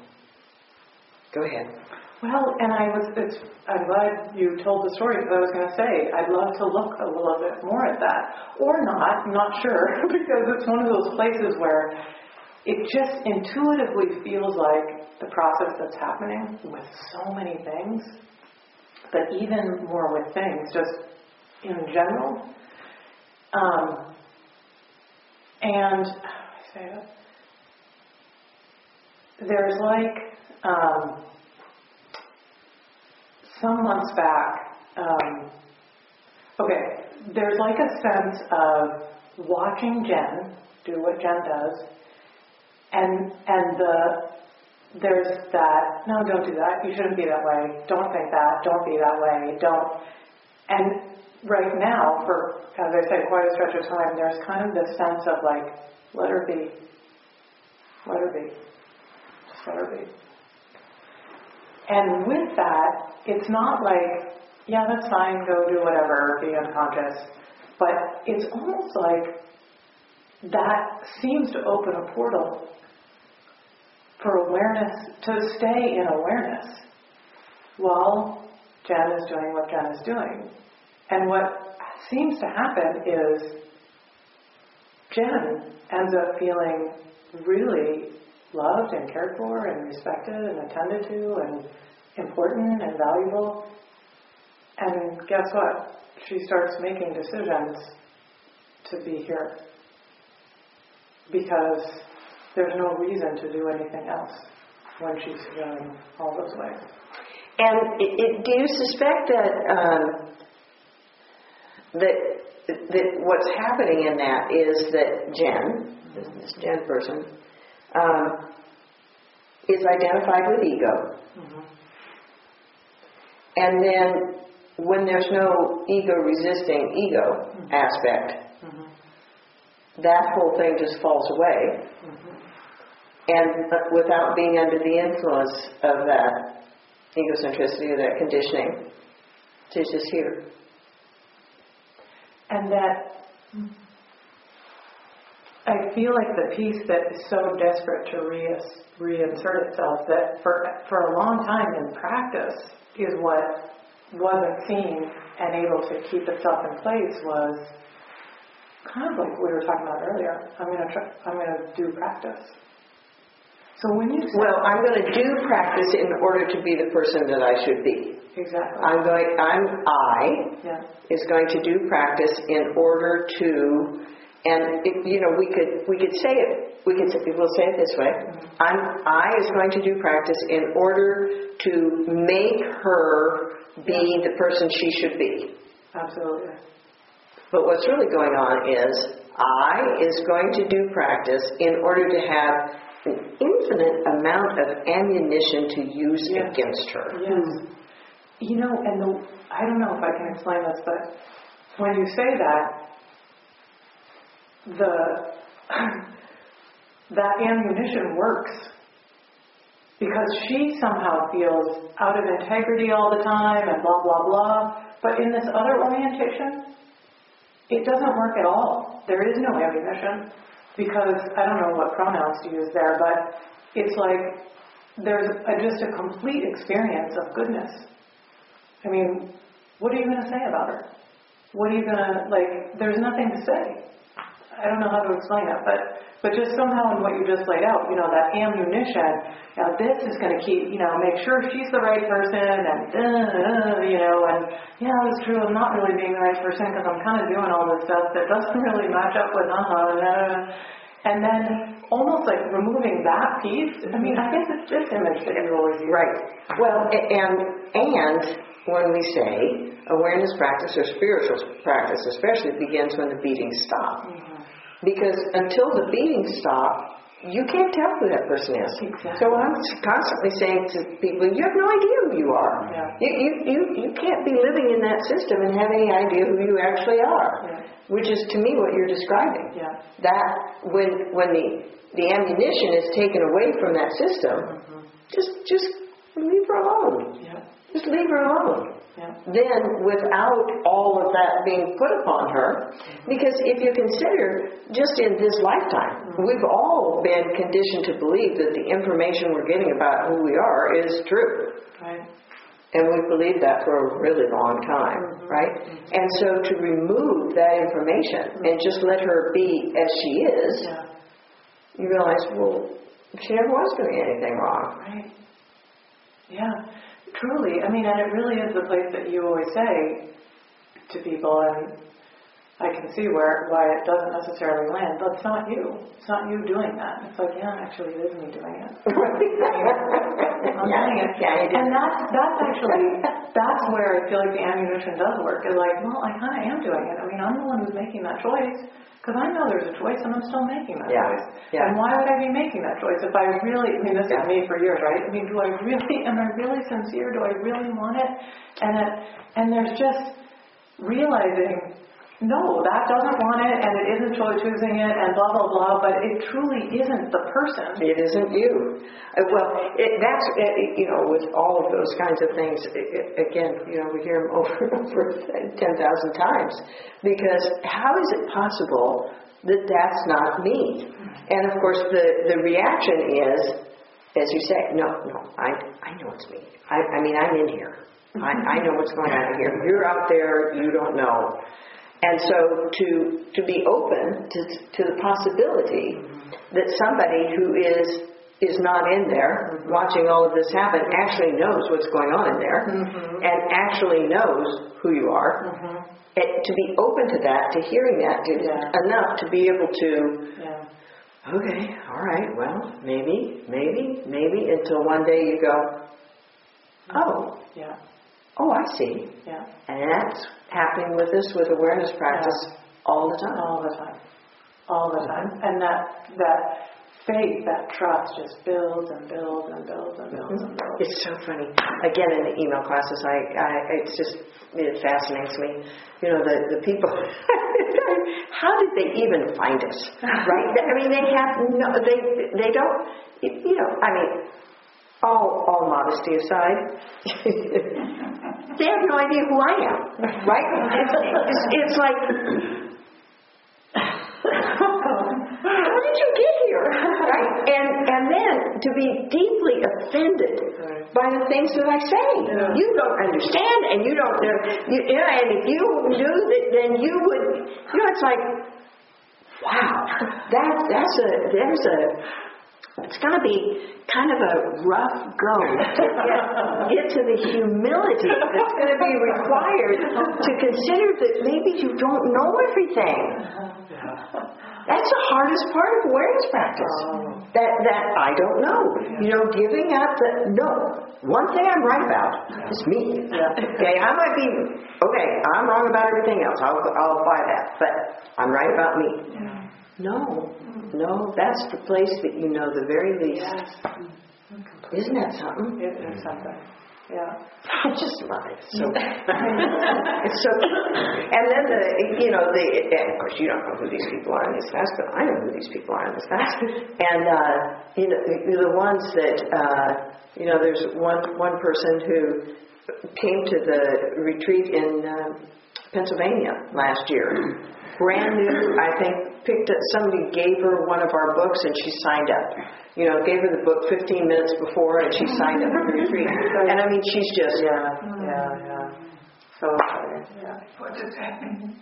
Go ahead. Well, and I was, it's, I'm glad you told the story because I was going to say, I'd love to look a little bit more at that. Or not, not sure, <laughs> because it's one of those places where it just intuitively feels like the process that's happening with so many things, but even more with things, just in general. Um, and, how do I say it? There's like, um, some months back, um, okay, there's like a sense of watching Jen do what Jen does, and and the there's that no, don't do that. You shouldn't be that way. Don't think that. Don't be that way. Don't. And right now, for as I said, quite a stretch of time, there's kind of this sense of like, let her be, let her be, just let her be. And with that, it's not like, yeah, that's fine, go do whatever, be unconscious. But it's almost like that seems to open a portal for awareness, to stay in awareness while Jen is doing what Jen is doing. And what seems to happen is Jen ends up feeling really loved and cared for and respected and attended to and important and valuable. And guess what? She starts making decisions to be here because there's no reason to do anything else when she's feeling all those ways. And it, it, do you suspect that um, that that what's happening in that is that Jen, this Jen person, um, is identified with ego, Mm-hmm. and then when there's no ego resisting ego aspect, Mm-hmm. that whole thing just falls away, and uh, without being under the influence of that egocentricity or that conditioning, she's just here. And that I feel like the piece that is so desperate to re- reinsert itself that for, for a long time in practice is what wasn't seen and able to keep itself in place was kind of like we were talking about earlier. I'm gonna try, I'm gonna do practice. So when you say, Well, I'm going to do practice in order to be the person that I should be. exactly, I'm going, I'm, I yeah, is going to do practice in order to, and it, you know, we could, we could say it, we could, say- we'll say it this way. I'm, I is going to do practice in order to make her be the person she should be. absolutely, But what's really going on is I is going to do practice in order to have an infinite amount of ammunition to use Yes. against her. Yes. You know, and the, I don't know if I can explain this, but when you say that, the <clears throat> that ammunition works because she somehow feels out of integrity all the time and blah blah blah. But in this other orientation, it doesn't work at all. There is no ammunition because I don't know what pronouns to use there, but it's like there's a, just a complete experience of goodness. I mean, what are you going to say about her? What are you going to, like, there's nothing to say. I don't know how to explain it, but but just somehow in what you just laid out, you know, that ammunition, now this is going to keep, you know, make sure she's the right person, and, uh, you know, and yeah, it's true, I'm not really being the right person because I'm kind of doing all this stuff that doesn't <laughs> really match up with, uh-huh, and then almost like removing that piece, I mean, I guess it's this image that use. Right. Well, and and when we say awareness practice or spiritual practice, especially begins when the beatings stop. Because until the beatings stop, you can't tell who that person is. Exactly. So I'm constantly saying to people, you have no idea who you are. Yeah. You, you, you, you can't be living in that system and have any idea who you actually are. Yeah. Which is to me what you're describing. Yeah. That when when the the ammunition is taken away from that system, mm-hmm. just just leave her alone. Yeah. Just leave her alone. Yeah. Then, without all of that being put upon her, because if you consider just in this lifetime, we've all been conditioned to believe that the information we're getting about who we are is true. Right. And we've believed that for a really long time, mm-hmm. right? And so to remove that information and mm-hmm. just let her be as she is, Yeah. you realize, well, she never was doing anything wrong. Right. Yeah. Truly. I mean, and it really is the place that you always say to people, and I can see where why it doesn't necessarily land. But it's not you. It's not you doing that. It's like, yeah, actually, it is me doing it. <laughs> I'm Yeah, doing it. yeah, do. And that's that's actually that's where I feel like the ammunition does work. Is like, well, I kind of am doing it. I mean, I'm the one who's making that choice because I know there's a choice, and I'm still making that Yeah, choice. yeah. And why would I be making that choice if I really? I mean, this is Yeah. me for years, right? I mean, do I really? <laughs> Am I really sincere? Do I really want it? And it, and there's just realizing. No, that doesn't want it, and it isn't cho- choosing it, and blah blah blah. But it truly isn't the person. It isn't you. Uh, Well, it, that's, uh, you know, with all of those kinds of things, i i again, you know, we hear them <laughs> over and over 10,000 times. Because how is it possible that that's not me? And of course, the, the reaction is, as you say, no, no, I, I know it's me. I, I mean, I'm in here. I, I know what's going on here. You're out there, you don't know. And so to, to be open to, to the possibility that somebody who is, is not in there, watching all of this happen, actually knows what's going on in there, mm-hmm. and actually knows who you are, mm-hmm. and to be open to that, to hearing that, to, Yeah. enough to be able to, Yeah. okay, all right, well, maybe, maybe, maybe, until one day you go, oh, Yeah. oh, I see. Yeah. And that's happening with us with awareness practice all the time. All the time. All the time. And that that faith, that trust just builds and builds and builds and builds and mm-hmm. builds. It's so funny. Again, in the email classes, I, I it's just it fascinates me. You know, the the people. <laughs> how did they even find us? Right? I mean, they have no. They they don't. You know, I mean, all all modesty aside, they have no idea who I am. Right? It's, it's, it's like. How did you get here? Right? And and then to be deeply offended by the things that I say. You don't understand and you don't know you, you know, and if you knew that then you would you know it's like wow. That that's a there's a it's going to be kind of a rough go to get, get to the humility that's going to be required to consider that maybe you don't know everything. That's the hardest part of awareness practice. That that I don't know. You know, giving up the no. One thing I'm right about is me. Okay, I might be okay. I'm wrong about everything else. I'll I'll buy that, but I'm right about me. No, no, that's the place that you know the very least. Isn't that something? It is something. Yeah. <laughs> I just love it. So it's <laughs> <laughs> so, and then the you know the and of course you don't know who these people are in this class, but I know who these people are in this class, and uh, you know the, the ones that uh, you know there's one one person who came to the retreat in uh, Pennsylvania last year, brand new. I think picked up somebody gave her one of our books and she signed up. You know, gave her the book 15 minutes before and she signed up for the retreat. <laughs> And I mean, she's just Yeah. Yeah. Yeah. So exciting. Yeah. What does that mean?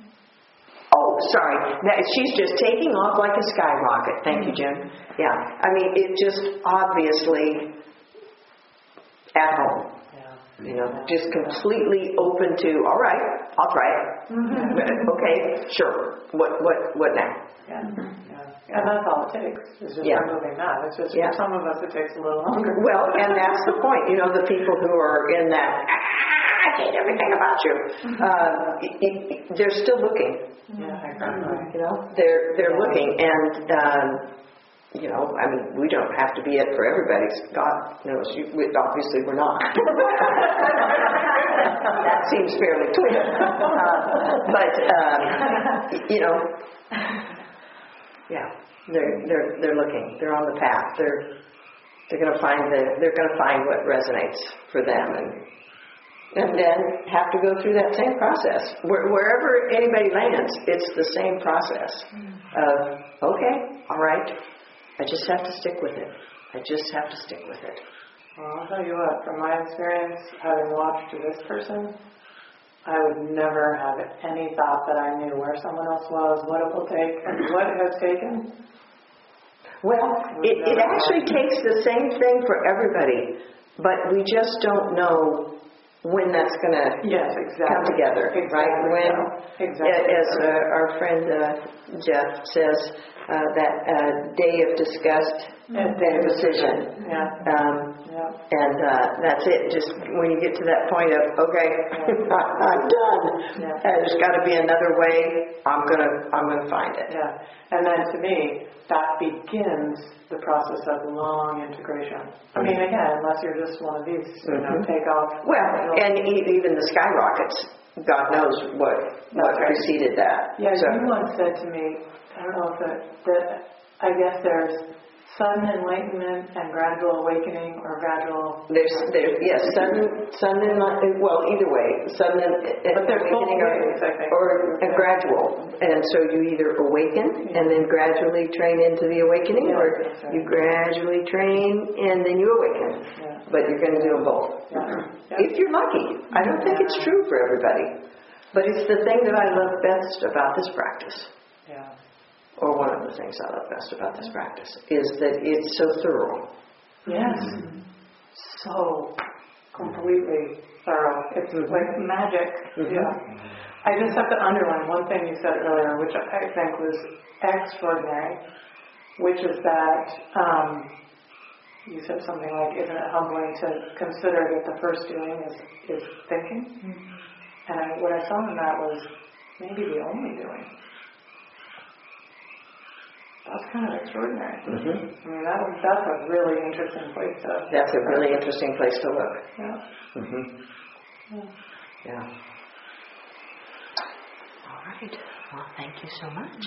Oh, sorry. That, she's just taking off like a skyrocket. Thank you, Jim. Yeah. I mean, it just obviously at home. Yeah. You know, just completely open to, all right, I'll try it. Okay, sure. What, what, what now? Yeah. Yeah. And that's all it takes. It's just Yeah. removing that. It's just Yeah. for some of us it takes a little longer. Well, and that's the point. You know, the people who are in that, "Ah," I hate everything about you. Uh, it- it- they're still looking. Yeah, exactly. You know, they're they're looking, and um, you know, I mean, we don't have to be it for everybody. God knows, you, we, obviously, we're not. that seems fairly clear. <laughs> Uh, but um, you know, yeah, they're they're they're looking. They're on the path. They're they're going to find the they're going to find what resonates for them, and and then have to go through that same process. Where, wherever anybody lands, it's the same process of okay, all right. I just have to stick with it. I just have to stick with it. Well, I'll tell you what, from my experience, having watched this person, I would never have any thought that I knew where someone else was, what it will take, and what it has taken. Well, it, it actually takes the same thing for everybody, but we just don't know when that's going to Yes, exactly. come together, right? Exactly When. Exactly as uh, our friend uh, Jeff says, uh, that uh, day of disgust And and decision. Yeah, Um, yeah. and uh, that's it. Just when you get to that point of okay, <laughs> I'm done. Yeah. And there's got to be another way. I'm gonna I'm gonna find it. Yeah, and then to me, that begins the process of long integration. I mean, again, unless you're just one of these, you know, Mhm. take off. Well, and e- even the skyrockets. God knows what what right. preceded that. Yeah, So- you once said to me, I don't know if it, that I guess there's sudden enlightenment and gradual awakening or gradual. There's, there's, yes, sudden, sudden, well, either way, sudden en- en- But there's both awakening or, ways, I think. or a gradual. And so you either awaken and then gradually train into the awakening, Yeah, or right. you gradually train and then you awaken. Yeah. But you're going to do them both. Yeah. If you're lucky. I don't think it's true for everybody. But it's the thing that I love best about this practice. Or one of the things I love best about this practice, is that it's so thorough. Yes. So completely thorough. It's like magic. Mhm. Yeah. I just have to underline one thing you said earlier, which I think was extraordinary, which is that um, you said something like, "Isn't it humbling to consider that the first doing is is thinking?" And I, what I saw in that was maybe the only doing. That's kind of extraordinary. Mhm. I mean, that that's a really interesting place to. That's a really interesting place to look. Yeah. hmm Yeah. All right. Well, thank you so much.